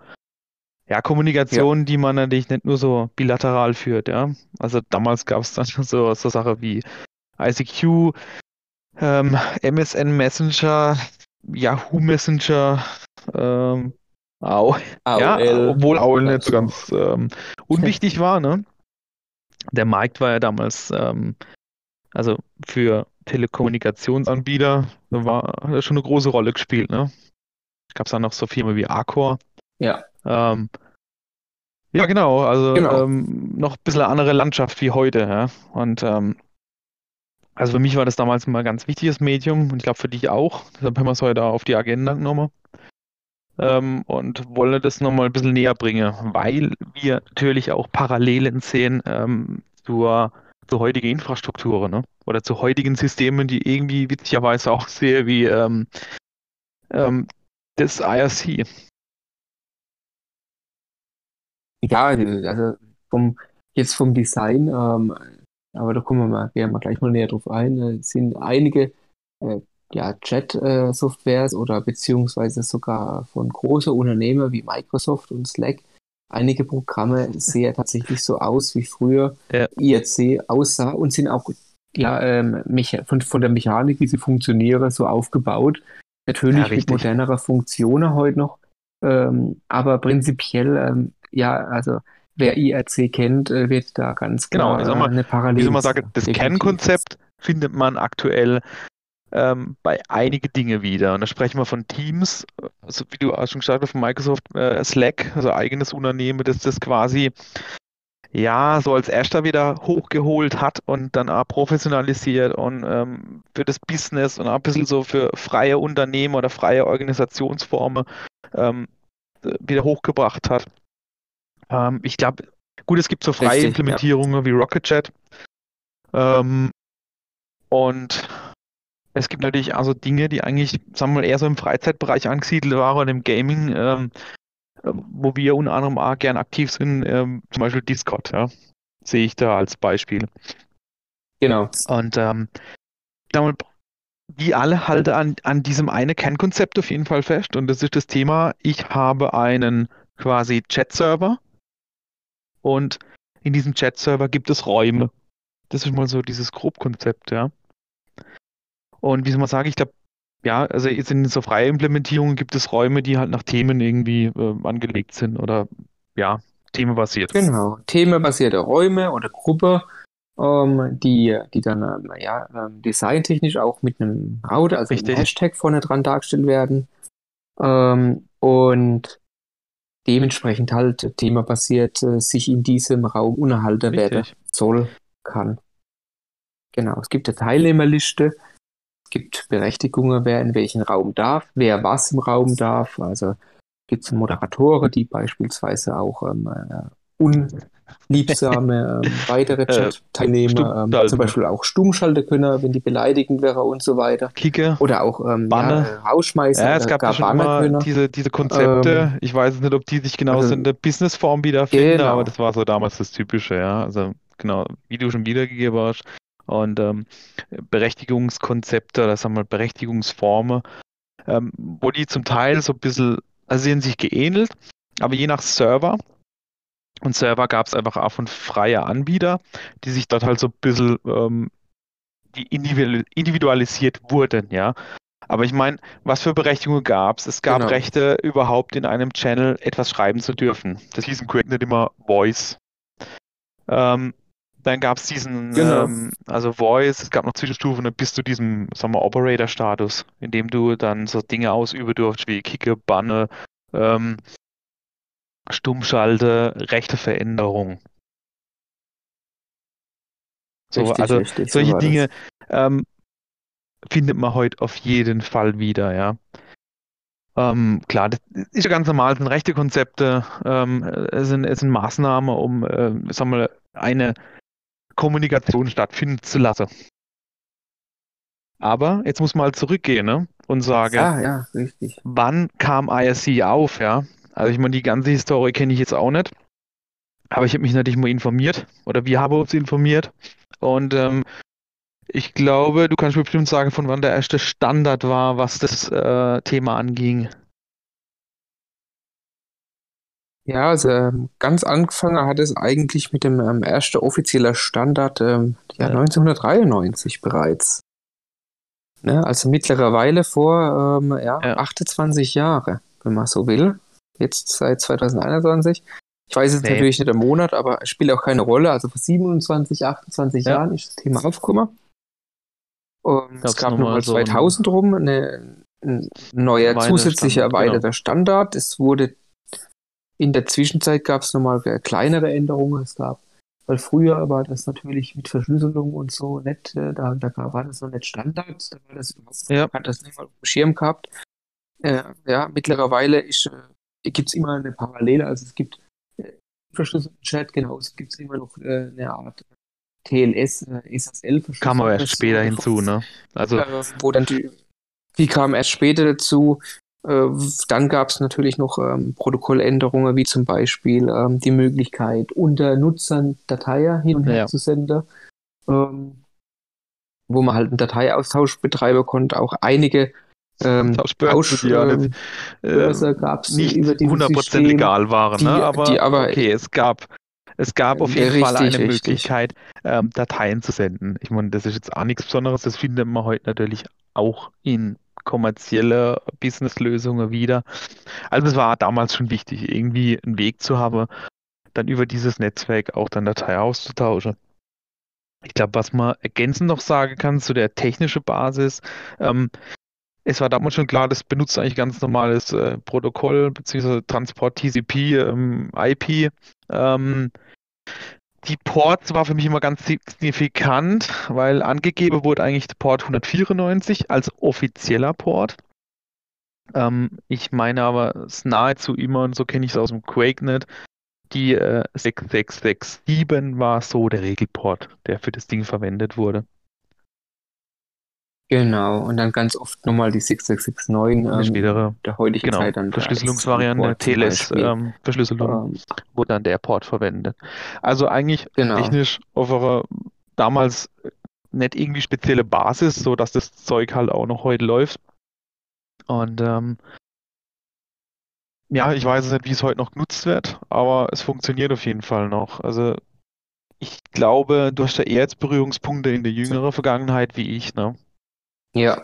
ja, Kommunikation, ja. die man natürlich nicht nur so bilateral führt, ja. Also damals gab es dann so, so Sachen wie ICQ, ähm, MSN Messenger, Yahoo Messenger, ähm, AOL, ja, obwohl AOL nicht so ganz ähm, unwichtig war, ne? Der Markt war ja damals, ähm, also für Telekommunikationsanbieter, war schon eine große Rolle gespielt, ne? Gab es dann noch so Firmen wie Arcor. Ja. Ähm, ja, genau. Also genau. Ähm, noch ein bisschen eine andere Landschaft wie heute. Ja? Und ähm, also für mich war das damals immer ein ganz wichtiges Medium und ich glaube für dich auch. Deshalb haben wir es heute auf die Agenda genommen. ähm, und wollen das nochmal ein bisschen näher bringen, weil wir natürlich auch Parallelen sehen ähm, zur, zur heutigen Infrastruktur ne? oder zu heutigen Systemen, die irgendwie witzigerweise auch sehr wie ähm, das IRC. Ja, also vom, jetzt vom Design, ähm, aber da kommen wir mal, gehen wir gleich mal näher drauf ein, äh, sind einige äh, ja, Chat-Softwares oder beziehungsweise sogar von großen Unternehmen wie Microsoft und Slack. Einige Programme sehen tatsächlich so aus, wie früher ja. IRC aussah und sind auch ja, ähm, von, von der Mechanik, wie sie funktionieren, so aufgebaut. Natürlich ja, mit modernerer Funktionen heute noch, ähm, aber prinzipiell, ähm, ja, also wer IRC kennt, äh, wird da ganz genau, klar mal, eine Parallele. Wie soll man sagen, das Kernkonzept findet man aktuell ähm, bei einige Dinge wieder. Und da sprechen wir von Teams, also wie du auch schon gesagt hast, von Microsoft äh, Slack, also eigenes Unternehmen, das das quasi ja so als erster wieder hochgeholt hat und dann auch professionalisiert und ähm, für das Business und auch ein bisschen so für freie Unternehmen oder freie Organisationsformen ähm, wieder hochgebracht hat. Ähm, ich glaube, gut, es gibt so freie Richtig, Implementierungen ja. wie RocketJet. Ähm, und es gibt natürlich also Dinge, die eigentlich, sagen wir mal, eher so im Freizeitbereich angesiedelt waren und im Gaming, ähm, wo wir unter anderem auch gern aktiv sind, ähm, zum Beispiel Discord, ja. Sehe ich da als Beispiel. Genau. Und ähm, die alle halten an, an diesem einen Kernkonzept auf jeden Fall fest. Und das ist das Thema, ich habe einen quasi Chat-Server und in diesem Chat-Server gibt es Räume. Das ist mal so dieses Grobkonzept, ja. Und wie soll man sagen, ich glaube, ja, also jetzt in so freie Implementierungen gibt es Räume, die halt nach Themen irgendwie äh, angelegt sind oder ja, themenbasiert. Genau, themenbasierte Räume oder Gruppe, ähm, die, die dann ähm, ja, ähm, designtechnisch auch mit einem Router, also Richtig. einem Hashtag vorne dran dargestellt werden. Ähm, und dementsprechend halt themabasiert äh, sich in diesem Raum unterhalten werden soll, kann. Genau, es gibt eine Teilnehmerliste, gibt Berechtigungen, wer in welchen Raum darf, wer was im Raum darf. Also gibt es Moderatoren, die beispielsweise auch ähm, äh, unliebsame ähm, weitere äh, Chat-Teilnehmer ähm, zum Beispiel auch stumm schalten können, wenn die beleidigend wäre und so weiter. Kicke. Oder auch ähm, Banne. Ja, rausschmeißen. Ja, es gab gar schon immer diese, diese Konzepte. Ähm, ich weiß nicht, ob die sich genau also, in der Businessform wiederfinden, genau. aber das war so damals das Typische, ja. Also genau, wie du schon wiedergegeben hast, und ähm, Berechtigungskonzepte oder sagen wir Berechtigungsformen, ähm, wo die zum Teil so ein bisschen, also sie haben sich geähnelt, aber je nach Server und Server gab es einfach auch von freie Anbieter, die sich dort halt so ein bisschen ähm, die individualisiert wurden, ja. Aber ich meine, was für Berechtigungen gab es? Es gab genau. Rechte, überhaupt in einem Channel etwas schreiben zu dürfen. Das hieß im Quick nicht immer Voice. Ähm, dann gab es diesen, genau. ähm, also Voice, es gab noch Zwischenstufen bis zu diesem, sagen wir, Operator-Status, in dem du dann so Dinge ausüben durftest wie Kicke, Banne, ähm, Stummschalte, rechte Veränderung. So, richtig, also richtig, solche so Dinge ähm, findet man heute auf jeden Fall wieder, ja. Ähm, klar, das ist ja ganz normal, sind rechte Konzepte, ähm, es, sind, es sind Maßnahmen, um, äh, sagen wir, eine Kommunikation stattfinden zu lassen. Aber jetzt muss man halt zurückgehen ne? und sagen, ah, ja, richtig. wann kam ISC auf? Ja? Also ich meine, die ganze Historie kenne ich jetzt auch nicht. Aber ich habe mich natürlich mal informiert oder wir haben uns informiert. Und ähm, ich glaube, du kannst mir bestimmt sagen, von wann der erste Standard war, was das äh, Thema anging. Ja, also ähm, ganz angefangen hat es eigentlich mit dem ähm, ersten offizieller Standard ähm, ja, ja. 1993 bereits. Ne? Also mittlerweile vor ähm, ja, ja. 28 Jahre, wenn man so will. Jetzt seit 2021. Ich weiß jetzt nee. natürlich nicht der Monat, aber es spielt auch keine Rolle. Also vor 27, 28 ja. Jahren ist das Thema aufgekommen. Und es gab nochmal 2000 so rum eine, ein neuer zusätzlicher erweiterter genau. Standard. Es wurde in der Zwischenzeit gab es nochmal kleinere Änderungen. Es gab, weil früher war das natürlich mit Verschlüsselung und so nicht, äh, da, da war das noch nicht Standard, da war das überhaupt, ja. hat das nicht mal auf dem Schirm gehabt. äh, ja, mittlerweile äh, gibt es immer eine Parallele. Also es gibt äh, verschlüsselten Chat, genau, es gibt immer noch äh, eine Art TLS, äh, SSL Kam aber erst später hinzu, ne? Also, wo dann die, die kam erst später dazu. Äh, dann gab es natürlich noch ähm, Protokolländerungen, wie zum Beispiel ähm, die Möglichkeit, unter Nutzern Dateien hin und her ja. zu senden. Ähm, wo man halt einen Dateiaustausch betreiben konnte. Auch einige ähm, Tauschbörsen, die ja nicht, äh, gab's nicht 100% legal waren, die, ne? aber, die aber okay, es gab, es gab auf jeden richtig, Fall eine richtig. Möglichkeit, ähm, Dateien zu senden. Ich meine, das ist jetzt auch nichts Besonderes, das findet man heute natürlich auch in kommerzielle Businesslösungen wieder. Also es war damals schon wichtig, irgendwie einen Weg zu haben, dann über dieses Netzwerk auch dann Datei auszutauschen. Ich glaube, was man ergänzend noch sagen kann zu der technischen Basis, ähm, es war damals schon klar, das benutzt eigentlich ganz normales äh, Protokoll bzw. Transport TCP, ähm, IP. Ähm, die Ports war für mich immer ganz signifikant, weil angegeben wurde eigentlich Port 194 als offizieller Port. Ähm, ich meine aber es nahezu immer, und so kenne ich es aus dem QuakeNet, die äh, 6667 war so der Regelport, der für das Ding verwendet wurde. Genau, und dann ganz oft nochmal die 6669 ähm, spätere, der heutigen genau, Zeit dann. Verschlüsselungsvariante, TLS-Verschlüsselung, ähm, wurde dann der Port verwendet. Also eigentlich genau. technisch auf einer damals nicht irgendwie spezielle Basis, so dass das Zeug halt auch noch heute läuft. Und ähm, ja, ich weiß nicht, wie es heute noch genutzt wird, aber es funktioniert auf jeden Fall noch. Also ich glaube, du hast da eher jetzt Berührungspunkte in der jüngeren Vergangenheit wie ich, ne? Ja.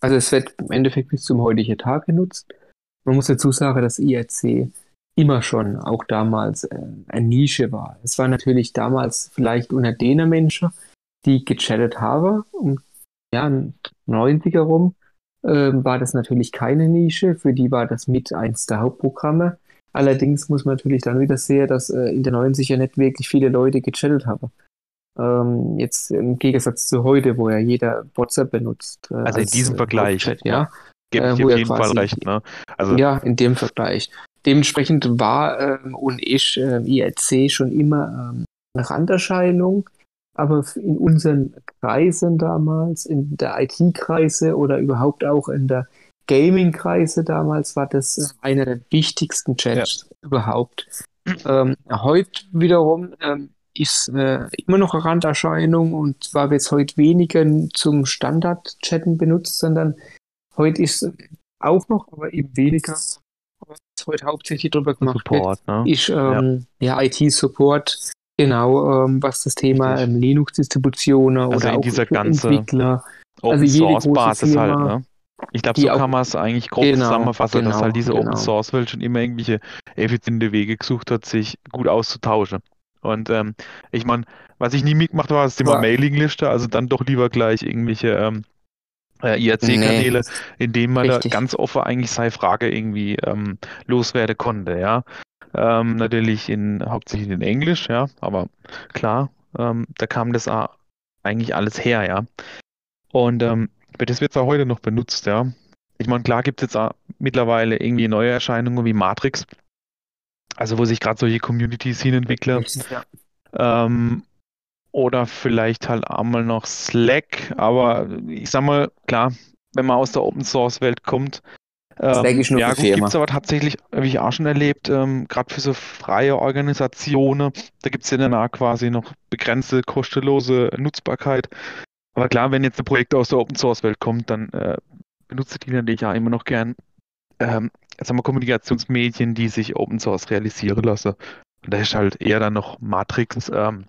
Also es wird im Endeffekt bis zum heutigen Tag genutzt. Man muss dazu sagen, dass IRC immer schon, auch damals, äh, eine Nische war. Es war natürlich damals vielleicht unter denen Menschen, die gechattet haben, um ja, 90er rum, äh, war das natürlich keine Nische. Für die war das mit eins der Hauptprogramme. Allerdings muss man natürlich dann wieder sehen, dass äh, in der 90er nicht wirklich viele Leute gechattet haben. Ähm, jetzt im Gegensatz zu heute, wo ja jeder WhatsApp benutzt. Äh, also in diesem Vergleich, Chat, ja. Gebe ich äh, auf jeden Fall recht. Ne? Also, ja, in dem Vergleich. Dementsprechend war ähm, und ist äh, IRC schon immer ähm, eine Randerscheinung, aber in unseren Kreisen damals, in der IT-Kreise oder überhaupt auch in der Gaming-Kreise damals, war das äh, einer der wichtigsten Chats ja. überhaupt. Ähm, heute wiederum ähm, ist äh, immer noch eine Randerscheinung und zwar wird es heute weniger zum Standard-Chatten benutzt, sondern heute ist auch noch, aber eben weniger, was heute hauptsächlich drüber gemacht Support, wird, ne? ist ähm, ja. ja IT-Support, genau, ähm, was das Thema ähm, Linux-Distributionen also oder auch dieser ganze Entwickler, Open also Source Basis halt, ne? Ich glaube, so kann man es eigentlich grob genau, zusammenfassen, genau, dass halt diese genau. Open Source Welt schon immer irgendwelche effiziente Wege gesucht hat, sich gut auszutauschen. Und ähm, ich meine, was ich nie mitgemacht habe, ist das Thema ja. Mailingliste, also dann doch lieber gleich irgendwelche ähm, äh, IRC-Kanäle, nee, in denen man richtig. da ganz offen eigentlich seine Frage irgendwie ähm, loswerden konnte, ja. Ähm, natürlich in hauptsächlich in Englisch, ja, aber klar, ähm, da kam das eigentlich alles her, ja. Und ähm, das wird zwar heute noch benutzt, ja. Ich meine, klar gibt es jetzt auch mittlerweile irgendwie neue Erscheinungen wie Matrix, also wo sich gerade solche Communities hinentwickeln. Ja. Ähm, oder vielleicht halt einmal noch Slack, aber ich sag mal, klar, wenn man aus der Open Source Welt kommt, ähm, ja, gut, gibt es aber tatsächlich, wie ich auch schon erlebt, ähm, gerade für so freie Organisationen, da gibt es ja danach quasi noch begrenzte, kostenlose Nutzbarkeit. Aber klar, wenn jetzt ein Projekt aus der Open Source Welt kommt, dann äh, benutze die natürlich ja immer noch gern ähm, sagen wir, Kommunikationsmedien, die sich Open Source realisieren lassen. Und da ist halt eher dann noch Matrix ähm,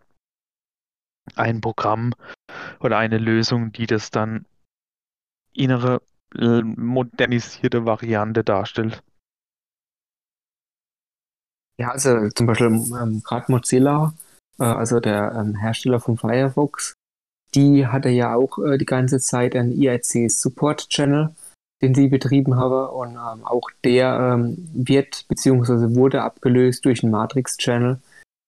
ein Programm oder eine Lösung, die das dann innere modernisierte Variante darstellt. Ja, also zum Beispiel ähm, gerade Mozilla, äh, also der ähm, Hersteller von Firefox, die hatte ja auch äh, die ganze Zeit einen IRC Support Channel den sie betrieben habe. Und ähm, auch der ähm, wird bzw. wurde abgelöst durch einen Matrix-Channel.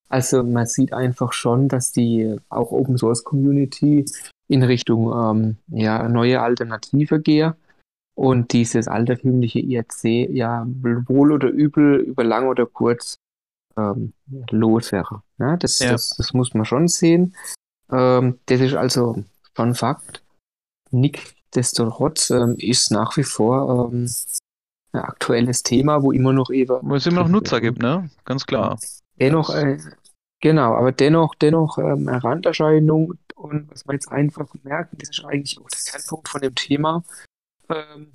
Also man sieht einfach schon, dass die auch Open Source Community in Richtung ähm, ja, neue Alternative gehe. und dieses altertümliche IRC ja wohl oder übel, über lang oder kurz ähm, los wäre. Ja, das, ja. Das, das, muss man schon sehen. Ähm, das ist also schon Fakt. Nichtsdestotrotz ähm, ist nach wie vor ähm, ein aktuelles Thema, wo immer noch eben. Wo es immer noch Nutzer gibt, ne? Ganz klar. Dennoch, äh, genau, aber dennoch, dennoch ähm, eine Randerscheinung und was man jetzt einfach merken, das ist eigentlich auch der Kernpunkt von dem Thema, ähm,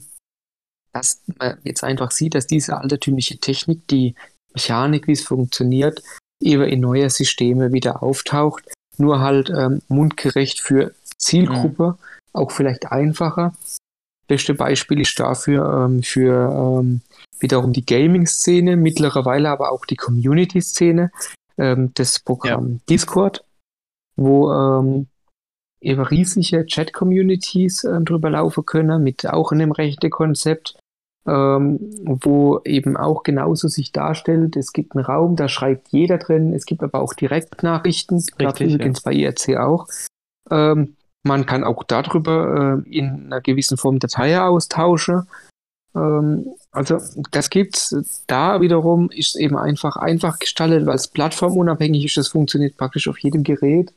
dass man jetzt einfach sieht, dass diese altertümliche Technik, die Mechanik, wie es funktioniert, eben in neue Systeme wieder auftaucht, nur halt ähm, mundgerecht für Zielgruppe, mhm. Auch vielleicht einfacher. Beste Beispiel ist dafür ähm, für ähm, wiederum die Gaming-Szene, mittlerweile aber auch die Community-Szene, ähm, das Programm ja. Discord, wo ähm, eben riesige Chat-Communities äh, drüber laufen können, mit auch einem rechten Konzept, ähm, wo eben auch genauso sich darstellt, es gibt einen Raum, da schreibt jeder drin, es gibt aber auch Direktnachrichten, Richtig, übrigens ja. bei IRC auch. Ähm, man kann auch darüber äh, in einer gewissen Form Dateien austauschen. Ähm, also das gibt's. Da wiederum ist es eben einfach einfach gestaltet, weil es plattformunabhängig ist. Das funktioniert praktisch auf jedem Gerät.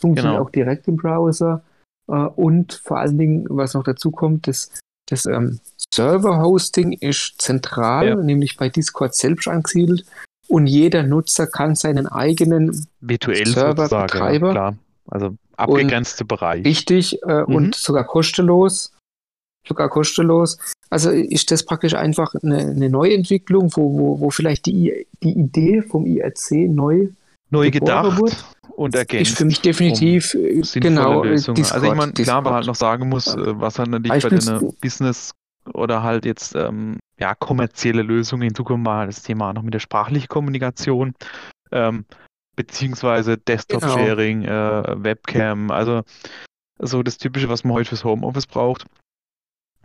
Funktioniert genau. auch direkt im Browser. Äh, und vor allen Dingen, was noch dazu kommt, das, das ähm, Server-Hosting ist zentral, ja. nämlich bei Discord selbst angesiedelt. Und jeder Nutzer kann seinen eigenen Virtuell Server betreiben. Ja, klar. Also abgegrenzte Bereich. Richtig äh, mhm. und sogar kostenlos. Sogar kostenlos. Also ist das praktisch einfach eine, eine Neuentwicklung, wo, wo, wo vielleicht die, die Idee vom IRC neu, neu gedacht wird. und ergänzt. Ist für mich definitiv um genau Lösungen. Discord, also ich meine, klar, man halt noch sagen muss, ja. Äh, was halt natürlich bei einer Business oder halt jetzt ähm, ja, kommerzielle Lösungen in Zukunft mal das Thema noch mit der sprachlichen Kommunikation. Ähm, beziehungsweise Desktop-Sharing, genau. äh, Webcam, also so das Typische, was man heute fürs Homeoffice braucht,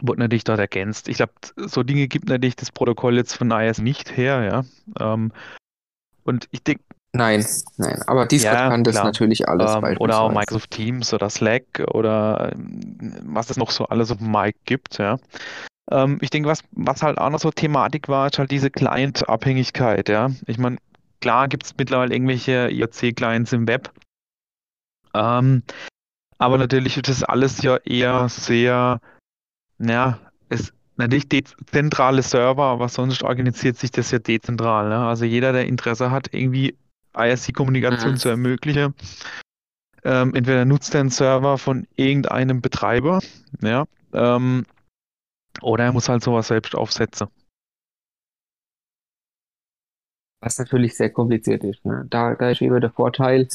wurde natürlich dort ergänzt. Ich glaube, so Dinge gibt natürlich das Protokoll jetzt von IS nicht her, ja. Ähm, und ich denke. Nein, nein, aber Discord ja, kann das klar. natürlich alles. Ähm, oder auch Microsoft Teams oder Slack oder ähm, was es noch so alles auf dem Mic gibt, ja. Ähm, ich denke, was, was halt auch noch so Thematik war, ist halt diese Client-Abhängigkeit, ja. Ich meine, Klar gibt es mittlerweile irgendwelche IRC-Clients im Web. Ähm, aber natürlich ist das alles ja eher sehr, naja, es natürlich zentrale Server, aber sonst organisiert sich das ja dezentral. Ne? Also jeder, der Interesse hat, irgendwie IRC-Kommunikation mhm. zu ermöglichen, ähm, entweder nutzt er einen Server von irgendeinem Betreiber, ja, ähm, oder er muss halt sowas selbst aufsetzen. Was natürlich sehr kompliziert ist. Ne? Da, da ist eben der Vorteil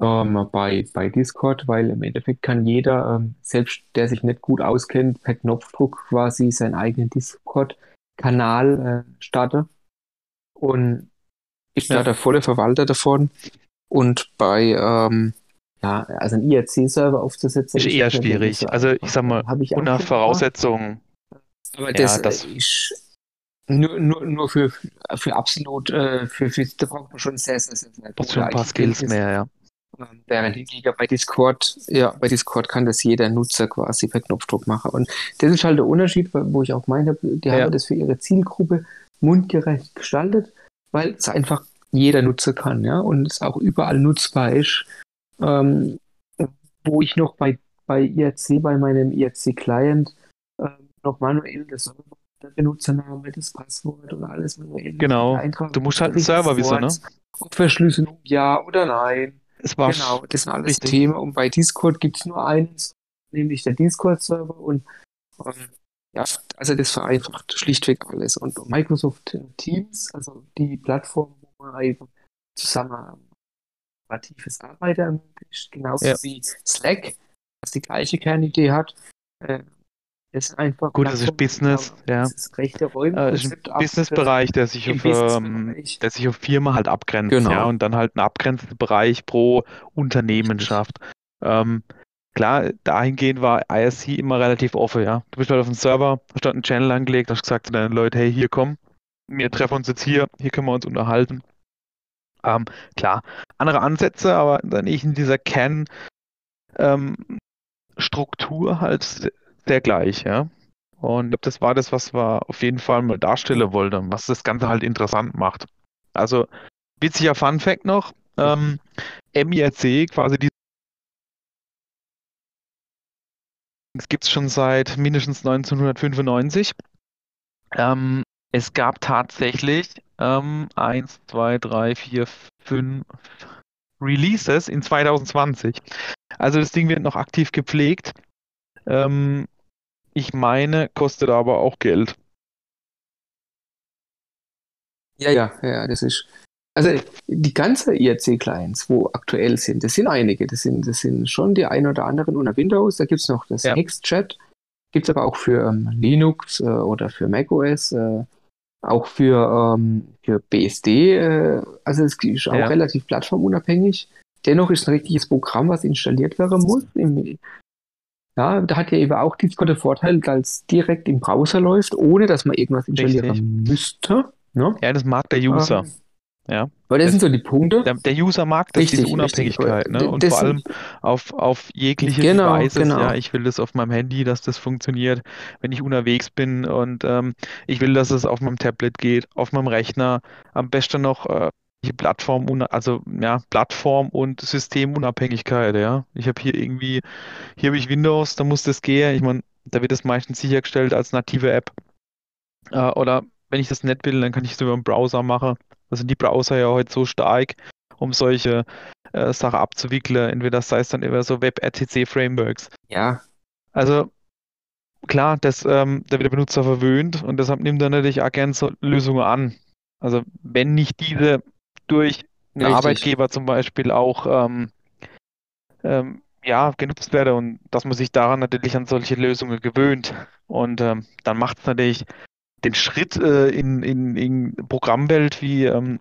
ähm, bei, bei Discord, weil im Endeffekt kann jeder, ähm, selbst der sich nicht gut auskennt, per Knopfdruck quasi seinen eigenen Discord-Kanal äh, starten. Und ist ja. da der volle Verwalter davon. Und bei, ähm, ja, also ein IRC-Server aufzusetzen. Ist eher schwierig. Also ich sag mal, ich unter Voraussetzungen. Aber das, ja, das ist nur, nur, nur für, für absolut, äh, für, für, da braucht man schon sehr, sehr, sehr, sehr schon ein paar Skills mehr, ja. Ähm, während hingegen bei Discord, ja, bei Discord kann das jeder Nutzer quasi per Knopfdruck machen. Und das ist halt der Unterschied, wo ich auch meine, die ja. haben das für ihre Zielgruppe mundgerecht gestaltet, weil es einfach jeder Nutzer kann, ja, und es auch überall nutzbar ist. Ähm, wo ich noch bei, bei IRC, bei meinem IRC-Client, äh, noch manuell das der Benutzername, das Passwort oder alles manuell. Genau. Du musst halt einen Server wissen, ne? Ob Verschlüsselung ja oder nein. Es war genau, das sind alles richtig. Themen. Und bei Discord gibt es nur einen, nämlich der Discord-Server. Und ähm, ja, also das vereinfacht schlichtweg alles. Und Microsoft Teams, also die Plattform, wo man eben zusammen operatives Arbeiten ermöglicht, genauso ja. wie Slack, was die gleiche Kernidee hat. Äh, ist einfach Gut, das ist Business, ja. Das ist rechte Räume. Äh, ist ein Businessbereich, der sich auf, ähm, der sich auf Firma halt abgrenzt, genau. ja, und dann halt einen abgrenzenden Bereich pro Unternehmen schafft. Ähm, klar, dahingehend war ISC immer relativ offen, ja. Du bist halt auf dem Server, hast dort einen Channel angelegt, hast gesagt zu deinen Leuten, hey, hier komm, wir treffen uns jetzt hier, hier können wir uns unterhalten. Ähm, klar, andere Ansätze, aber dann ich in dieser Kern ähm, Struktur halt sehr gleich, ja. Und ich glaube, das war das, was wir auf jeden Fall mal darstellen wollten, was das Ganze halt interessant macht. Also, witziger Fun Fact noch, ähm, MIRC, quasi die Es gibt es schon seit mindestens 1995. Ähm, es gab tatsächlich ähm, 1, 2, 3, 4, 5 Releases in 2020. Also das Ding wird noch aktiv gepflegt. Ähm, ich meine, kostet aber auch Geld. Ja, ja, ja, das ist. Also die ganze IRC-Clients, wo aktuell sind, das sind einige. Das sind, das sind schon die ein oder anderen unter Windows. Da gibt es noch das Ja. Hex-Chat. Gibt es aber auch für ähm, Linux äh, oder für macOS, äh, auch für, ähm, für BSD. Äh, also es ist auch Ja. relativ plattformunabhängig. Dennoch ist ein richtiges Programm, was installiert werden muss. Im, ja, da hat ja eben auch Discord den Vorteil, dass es direkt im Browser läuft, ohne dass man irgendwas installieren Richtig. müsste. Ne? Ja, das mag der User. Ähm, Ja. Aber das sind so die Punkte. Der, der User mag das, Richtig, diese Unabhängigkeit, richtig. ne? Und Das- vor allem auf, auf jegliche Genau, Devices, genau. ja, ich will das auf meinem Handy, dass das funktioniert, wenn ich unterwegs bin und ähm, ich will, dass es auf meinem Tablet geht, auf meinem Rechner, am besten noch äh, Plattform, also ja, Plattform und Systemunabhängigkeit, ja. Ich habe hier irgendwie, hier habe ich Windows, da muss das gehen. Ich meine, da wird das meistens sichergestellt als native App. Äh, oder wenn ich das nicht will, dann kann ich es über einen Browser machen. Da sind die Browser ja heute so stark, um solche äh, Sachen abzuwickeln. Entweder sei es dann über so Web-RTC-Frameworks. Ja, Also klar, das, ähm, da wird der Benutzer verwöhnt und deshalb nimmt er natürlich auch gerne so Lösungen an. Also wenn nicht diese durch einen Richtig. Arbeitgeber zum Beispiel auch ähm, ähm, ja, genutzt werden und dass man sich daran natürlich an solche Lösungen gewöhnt. Und ähm, dann macht es natürlich den Schritt äh, in, in, in Programmwelt wie ähm,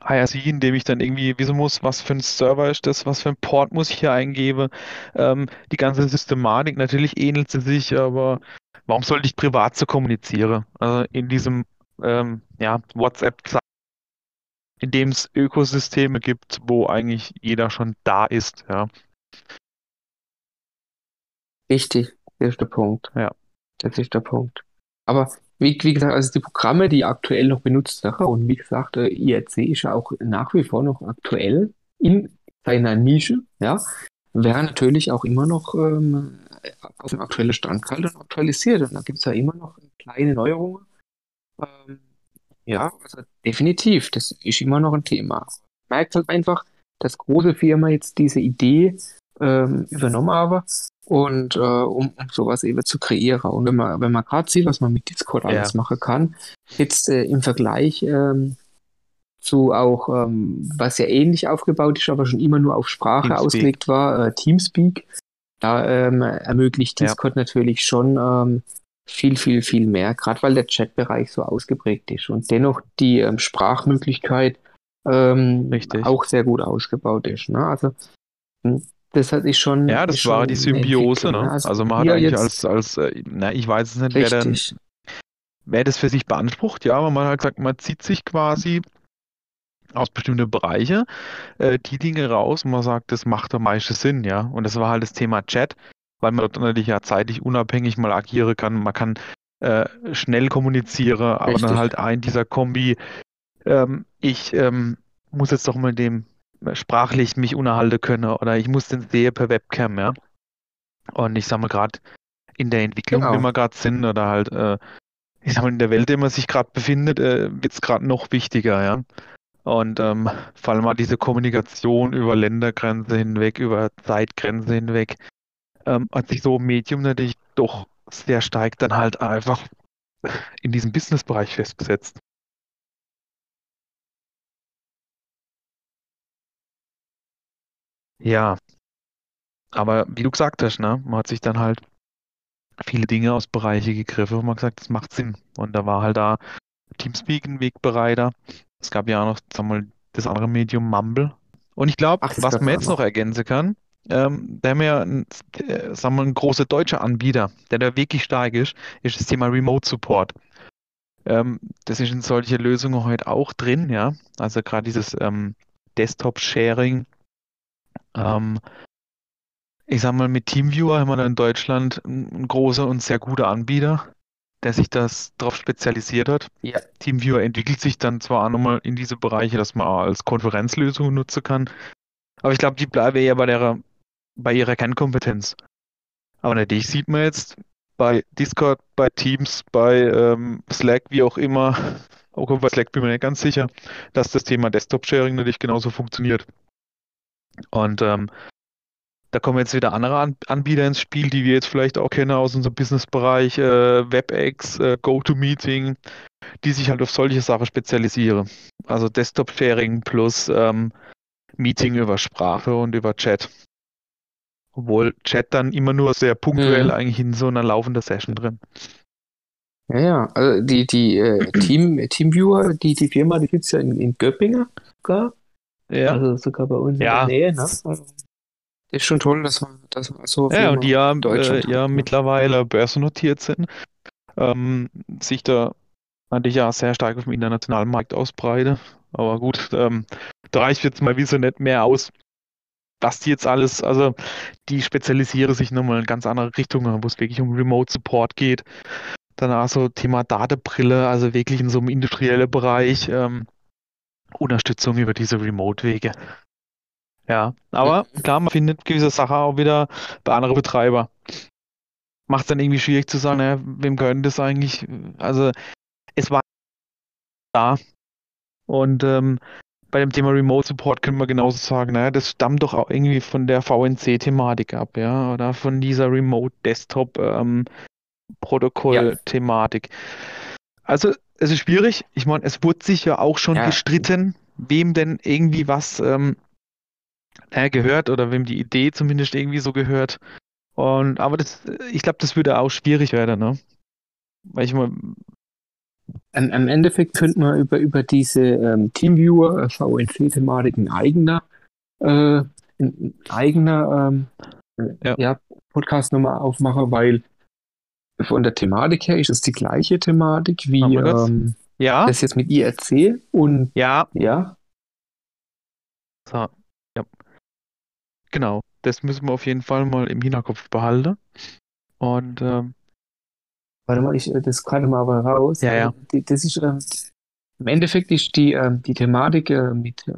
IRC, in dem ich dann irgendwie wissen muss, was für ein Server ist das, was für ein Port muss ich hier eingeben. Ähm, die ganze Systematik, natürlich ähnelt sie sich, aber warum sollte ich privat so kommunizieren? Also in diesem ähm, ja, WhatsApp, in dem es Ökosysteme gibt, wo eigentlich jeder schon da ist. Ja. richtig. Das ist der Punkt. Ja. Das ist der Punkt. Aber wie, wie gesagt, also die Programme, die aktuell noch benutzt werden, und wie gesagt, IRC ist ja auch nach wie vor noch aktuell in seiner Nische, ja, wäre natürlich auch immer noch ähm, auf dem aktuellen Stand gehalten und aktualisiert. Und da gibt es ja immer noch kleine Neuerungen. Ähm, ja, also definitiv, das ist immer noch ein Thema. Man merkt halt einfach, dass große Firmen jetzt diese Idee ähm, übernommen haben und äh, um, um sowas eben zu kreieren. Und wenn man, wenn man gerade sieht, was man mit Discord alles Ja. machen kann, jetzt äh, im Vergleich ähm, zu auch, ähm, was ja ähnlich aufgebaut ist, aber schon immer nur auf Sprache Teamspeak. ausgelegt war, äh, Teamspeak, da ähm, ermöglicht Ja. Discord natürlich schon ähm, viel, viel, viel mehr, gerade weil der Chatbereich so ausgeprägt ist und dennoch die ähm, Sprachmöglichkeit ähm, auch sehr gut ausgebaut ist. Ne? Also hm, das hat ich schon. Ja, das war die Symbiose, ne? ne? Also man hat eigentlich als, als äh, na, ich weiß es nicht, wer Richtig. wer das für sich beansprucht, ja, aber man hat gesagt, man zieht sich quasi aus bestimmten Bereichen äh, die Dinge raus und man sagt, das macht am meisten Sinn, ja. Und das war halt das Thema Chat, weil man dort natürlich ja zeitlich unabhängig mal agieren kann. Man kann äh, schnell kommunizieren, aber Richtig. dann halt ein dieser Kombi, ähm, ich ähm, muss jetzt doch mal dem äh, sprachlich mich unterhalten können oder ich muss den sehen per Webcam, ja. Und ich sag mal gerade in der Entwicklung, Genau. in der wir gerade sind oder halt, äh, ich sag mal in der Welt, in der man sich gerade befindet, äh, wird es gerade noch wichtiger, ja. Und ähm, vor allem mal diese Kommunikation über Ländergrenze hinweg, über Zeitgrenze hinweg, ähm, hat sich so im Medium natürlich doch sehr stark dann halt einfach in diesem Businessbereich festgesetzt. Ja, aber wie du gesagt hast, ne, man hat sich dann halt viele Dinge aus Bereiche gegriffen und man hat gesagt, das macht Sinn. Und da war halt da Teamspeak ein Wegbereiter. Es gab ja auch noch, sag mal, das andere Medium Mumble. Und ich glaube, was man jetzt noch ergänzen kann, ähm, da haben wir ja, ein, äh, sagen wir, ein großer deutscher Anbieter, der da wirklich stark ist, ist das Thema Remote Support. Ähm, das ist in solche Lösungen heute auch drin, ja. Also gerade dieses ähm, Desktop-Sharing. Ähm, ich sag mal, mit TeamViewer haben wir da in Deutschland einen großen und sehr guter Anbieter. der sich das darauf spezialisiert hat. Ja. TeamViewer entwickelt sich dann zwar auch nochmal in diese Bereiche, dass man auch als Konferenzlösung nutzen kann, aber ich glaube, die bleiben eher bei, der, bei ihrer Kernkompetenz. Aber natürlich sieht man jetzt bei Discord, bei Teams, bei ähm, Slack, wie auch immer, auch bei Slack bin ich mir nicht ganz sicher, dass das Thema Desktop-Sharing natürlich genauso funktioniert. Und ähm, da kommen jetzt wieder andere An Anbieter ins Spiel, die wir jetzt vielleicht auch kennen aus unserem Businessbereich, äh, WebEx, äh, GoToMeeting, die sich halt auf solche Sachen spezialisieren. Also Desktop-Sharing plus ähm, Meeting über Sprache und über Chat. Obwohl Chat dann immer nur sehr punktuell mhm. eigentlich in so einer laufenden Session drin. Ja, ja, also die, die äh, Team, Teamviewer, die, die Firma, die gibt es ja in, in Göppingen sogar. Ja. Also sogar bei uns ja. in der Nähe, ne? Also ist schon toll, dass man, dass man so Ja, und die ja, äh, ja mittlerweile börsennotiert sind, ähm, sich da eigentlich ja sehr stark auf dem internationalen Markt ausbreiten. Aber gut, ähm, da reicht jetzt mal wie so nicht mehr aus, dass die jetzt alles, also die spezialisieren sich nochmal in ganz andere Richtungen, wo es wirklich um Remote Support geht. Danach so Thema Datenbrille, also wirklich in so einem industriellen Bereich, ähm, Unterstützung über diese Remote-Wege. Ja, aber klar, man findet gewisse Sachen auch wieder bei anderen Betreibern. Macht es dann irgendwie schwierig zu sagen, naja, wem gehört das eigentlich? Also, es war da. Und ähm, bei dem Thema Remote Support können wir genauso sagen, naja, das stammt doch auch irgendwie von der VNC-Thematik ab, ja, oder von dieser Remote Desktop ähm, Protokoll-Thematik. Ja. Also, es ist schwierig. Ich meine, es wurde sich ja auch schon ja. gestritten, wem denn irgendwie was ähm, äh, gehört oder wem die Idee zumindest irgendwie so gehört. Und aber das, ich glaube, das würde auch schwierig werden, ne? Weil ich mal. Am, am Endeffekt könnte man über, über diese ähm, Teamviewer, äh, VNC-Thematik ein eigener, äh, ein eigener ähm, ja. ja. Podcast nochmal aufmachen, weil von der Thematik her ist es die gleiche Thematik wie ähm, ja. das jetzt mit IRC und ja. ja. So, ja. Genau, das müssen wir auf jeden Fall mal im Hinterkopf behalten. Und ähm, warte mal, ich äh, das gerade mal aber raus. Ja, ja. Das ist ähm, im Endeffekt ist die, ähm, die Thematik äh, mit äh,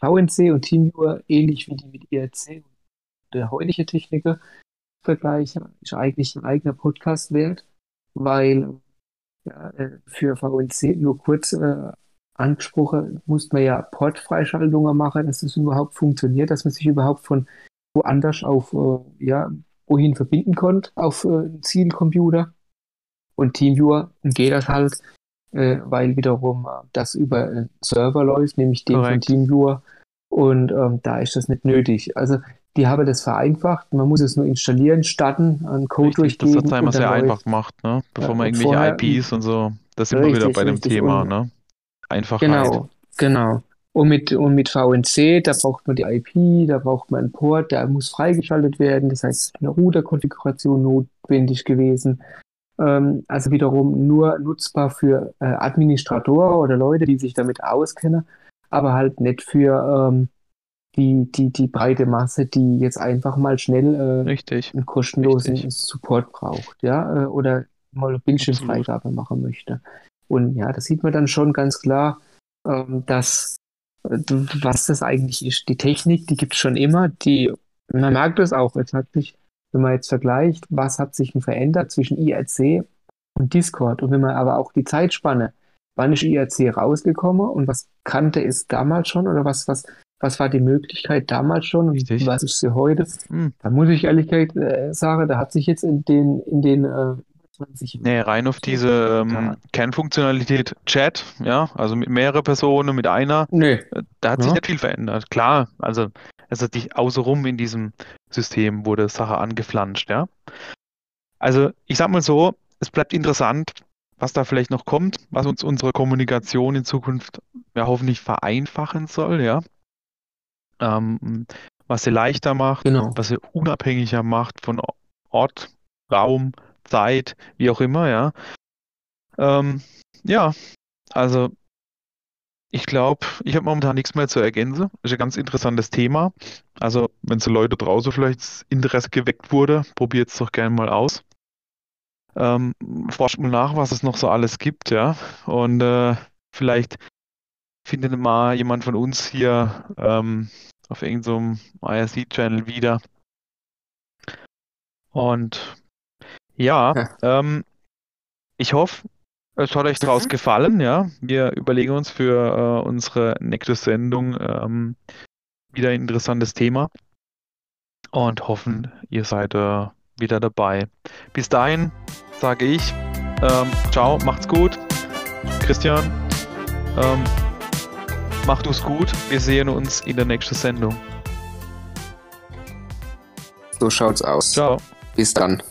VNC und TeamViewer ähnlich wie die mit IRC und der heutige Techniker vergleichen, ist eigentlich ein eigener Podcast wert, weil ja, äh, für VNC nur kurz äh, angesprochen, musste man ja Portfreischaltungen machen, dass das überhaupt funktioniert, dass man sich überhaupt von woanders auf, äh, ja, wohin verbinden konnte, auf äh, einen Zielcomputer. Und TeamViewer geht das halt, äh, weil wiederum äh, das über einen Server läuft, nämlich den Korrekt. von TeamViewer. Und ähm, da ist das nicht nötig. Also die haben das vereinfacht. Man muss es nur installieren, starten, einen Code richtig, durchgeben. Das hat einmal sehr einfach gemacht, ne? bevor ja, man irgendwelche vorher, IPs und so. Das sind wir wieder bei dem Thema. Ne? Einfachheit. Genau, genau. Und mit, und mit VNC, da braucht man die IP, da braucht man einen Port, der muss freigeschaltet werden. Das heißt, eine Router-Konfiguration notwendig gewesen. Ähm, also wiederum nur nutzbar für äh, Administratoren oder Leute, die sich damit auskennen, aber halt nicht für ähm, die, die, die breite Masse, die jetzt einfach mal schnell äh, Richtig. einen kostenlosen Richtig. Support braucht, ja, äh, oder mal Bildschirmfreigabe machen möchte. Und ja, da sieht man dann schon ganz klar, ähm, dass äh, was das eigentlich ist. Die Technik, die gibt es schon immer. Die, man merkt es auch. Jetzt hat sich, wenn man jetzt vergleicht, was hat sich verändert zwischen IRC und Discord. Und wenn man aber auch die Zeitspanne, wann ist IRC rausgekommen und was kannte es damals schon oder was, was, was war die Möglichkeit damals schon Richtig. und was ist sie heute? Hm. Da muss ich ehrlich äh, sagen, da hat sich jetzt in den, in den äh, 20 Nee, rein auf diese ähm, Kernfunktionalität Chat, ja, also mit mehreren Personen, mit einer. Nee. Da hat sich nicht viel verändert. Klar, also es hat sich außenrum in diesem System wurde Sache angeflanscht, ja. Also ich sag mal so, es bleibt interessant, was da vielleicht noch kommt, was uns unsere Kommunikation in Zukunft ja hoffentlich vereinfachen soll, ja. Ähm, was sie leichter macht, genau. was sie unabhängiger macht von Ort, Raum, Zeit, wie auch immer, ja. Ähm, ja, also ich glaube, ich habe momentan nichts mehr zu ergänzen. Ist ein ganz interessantes Thema. Also, wenn so Leute draußen vielleicht Interesse geweckt wurde, probiert es doch gerne mal aus. Ähm, forscht mal nach, was es noch so alles gibt, ja. Und äh, vielleicht findet mal jemand von uns hier ähm, auf irgendeinem so IRC-Channel wieder. Und ja. Ähm, ich hoffe, es hat euch daraus mhm. gefallen, ja. Wir überlegen uns für äh, unsere nächste Sendung ähm, wieder ein interessantes Thema und hoffen, ihr seid äh, wieder dabei. Bis dahin sage ich, ähm, ciao, macht's gut. Christian, ähm, macht es gut. Wir sehen uns in der nächsten Sendung. So schaut's aus. Ciao. Bis dann.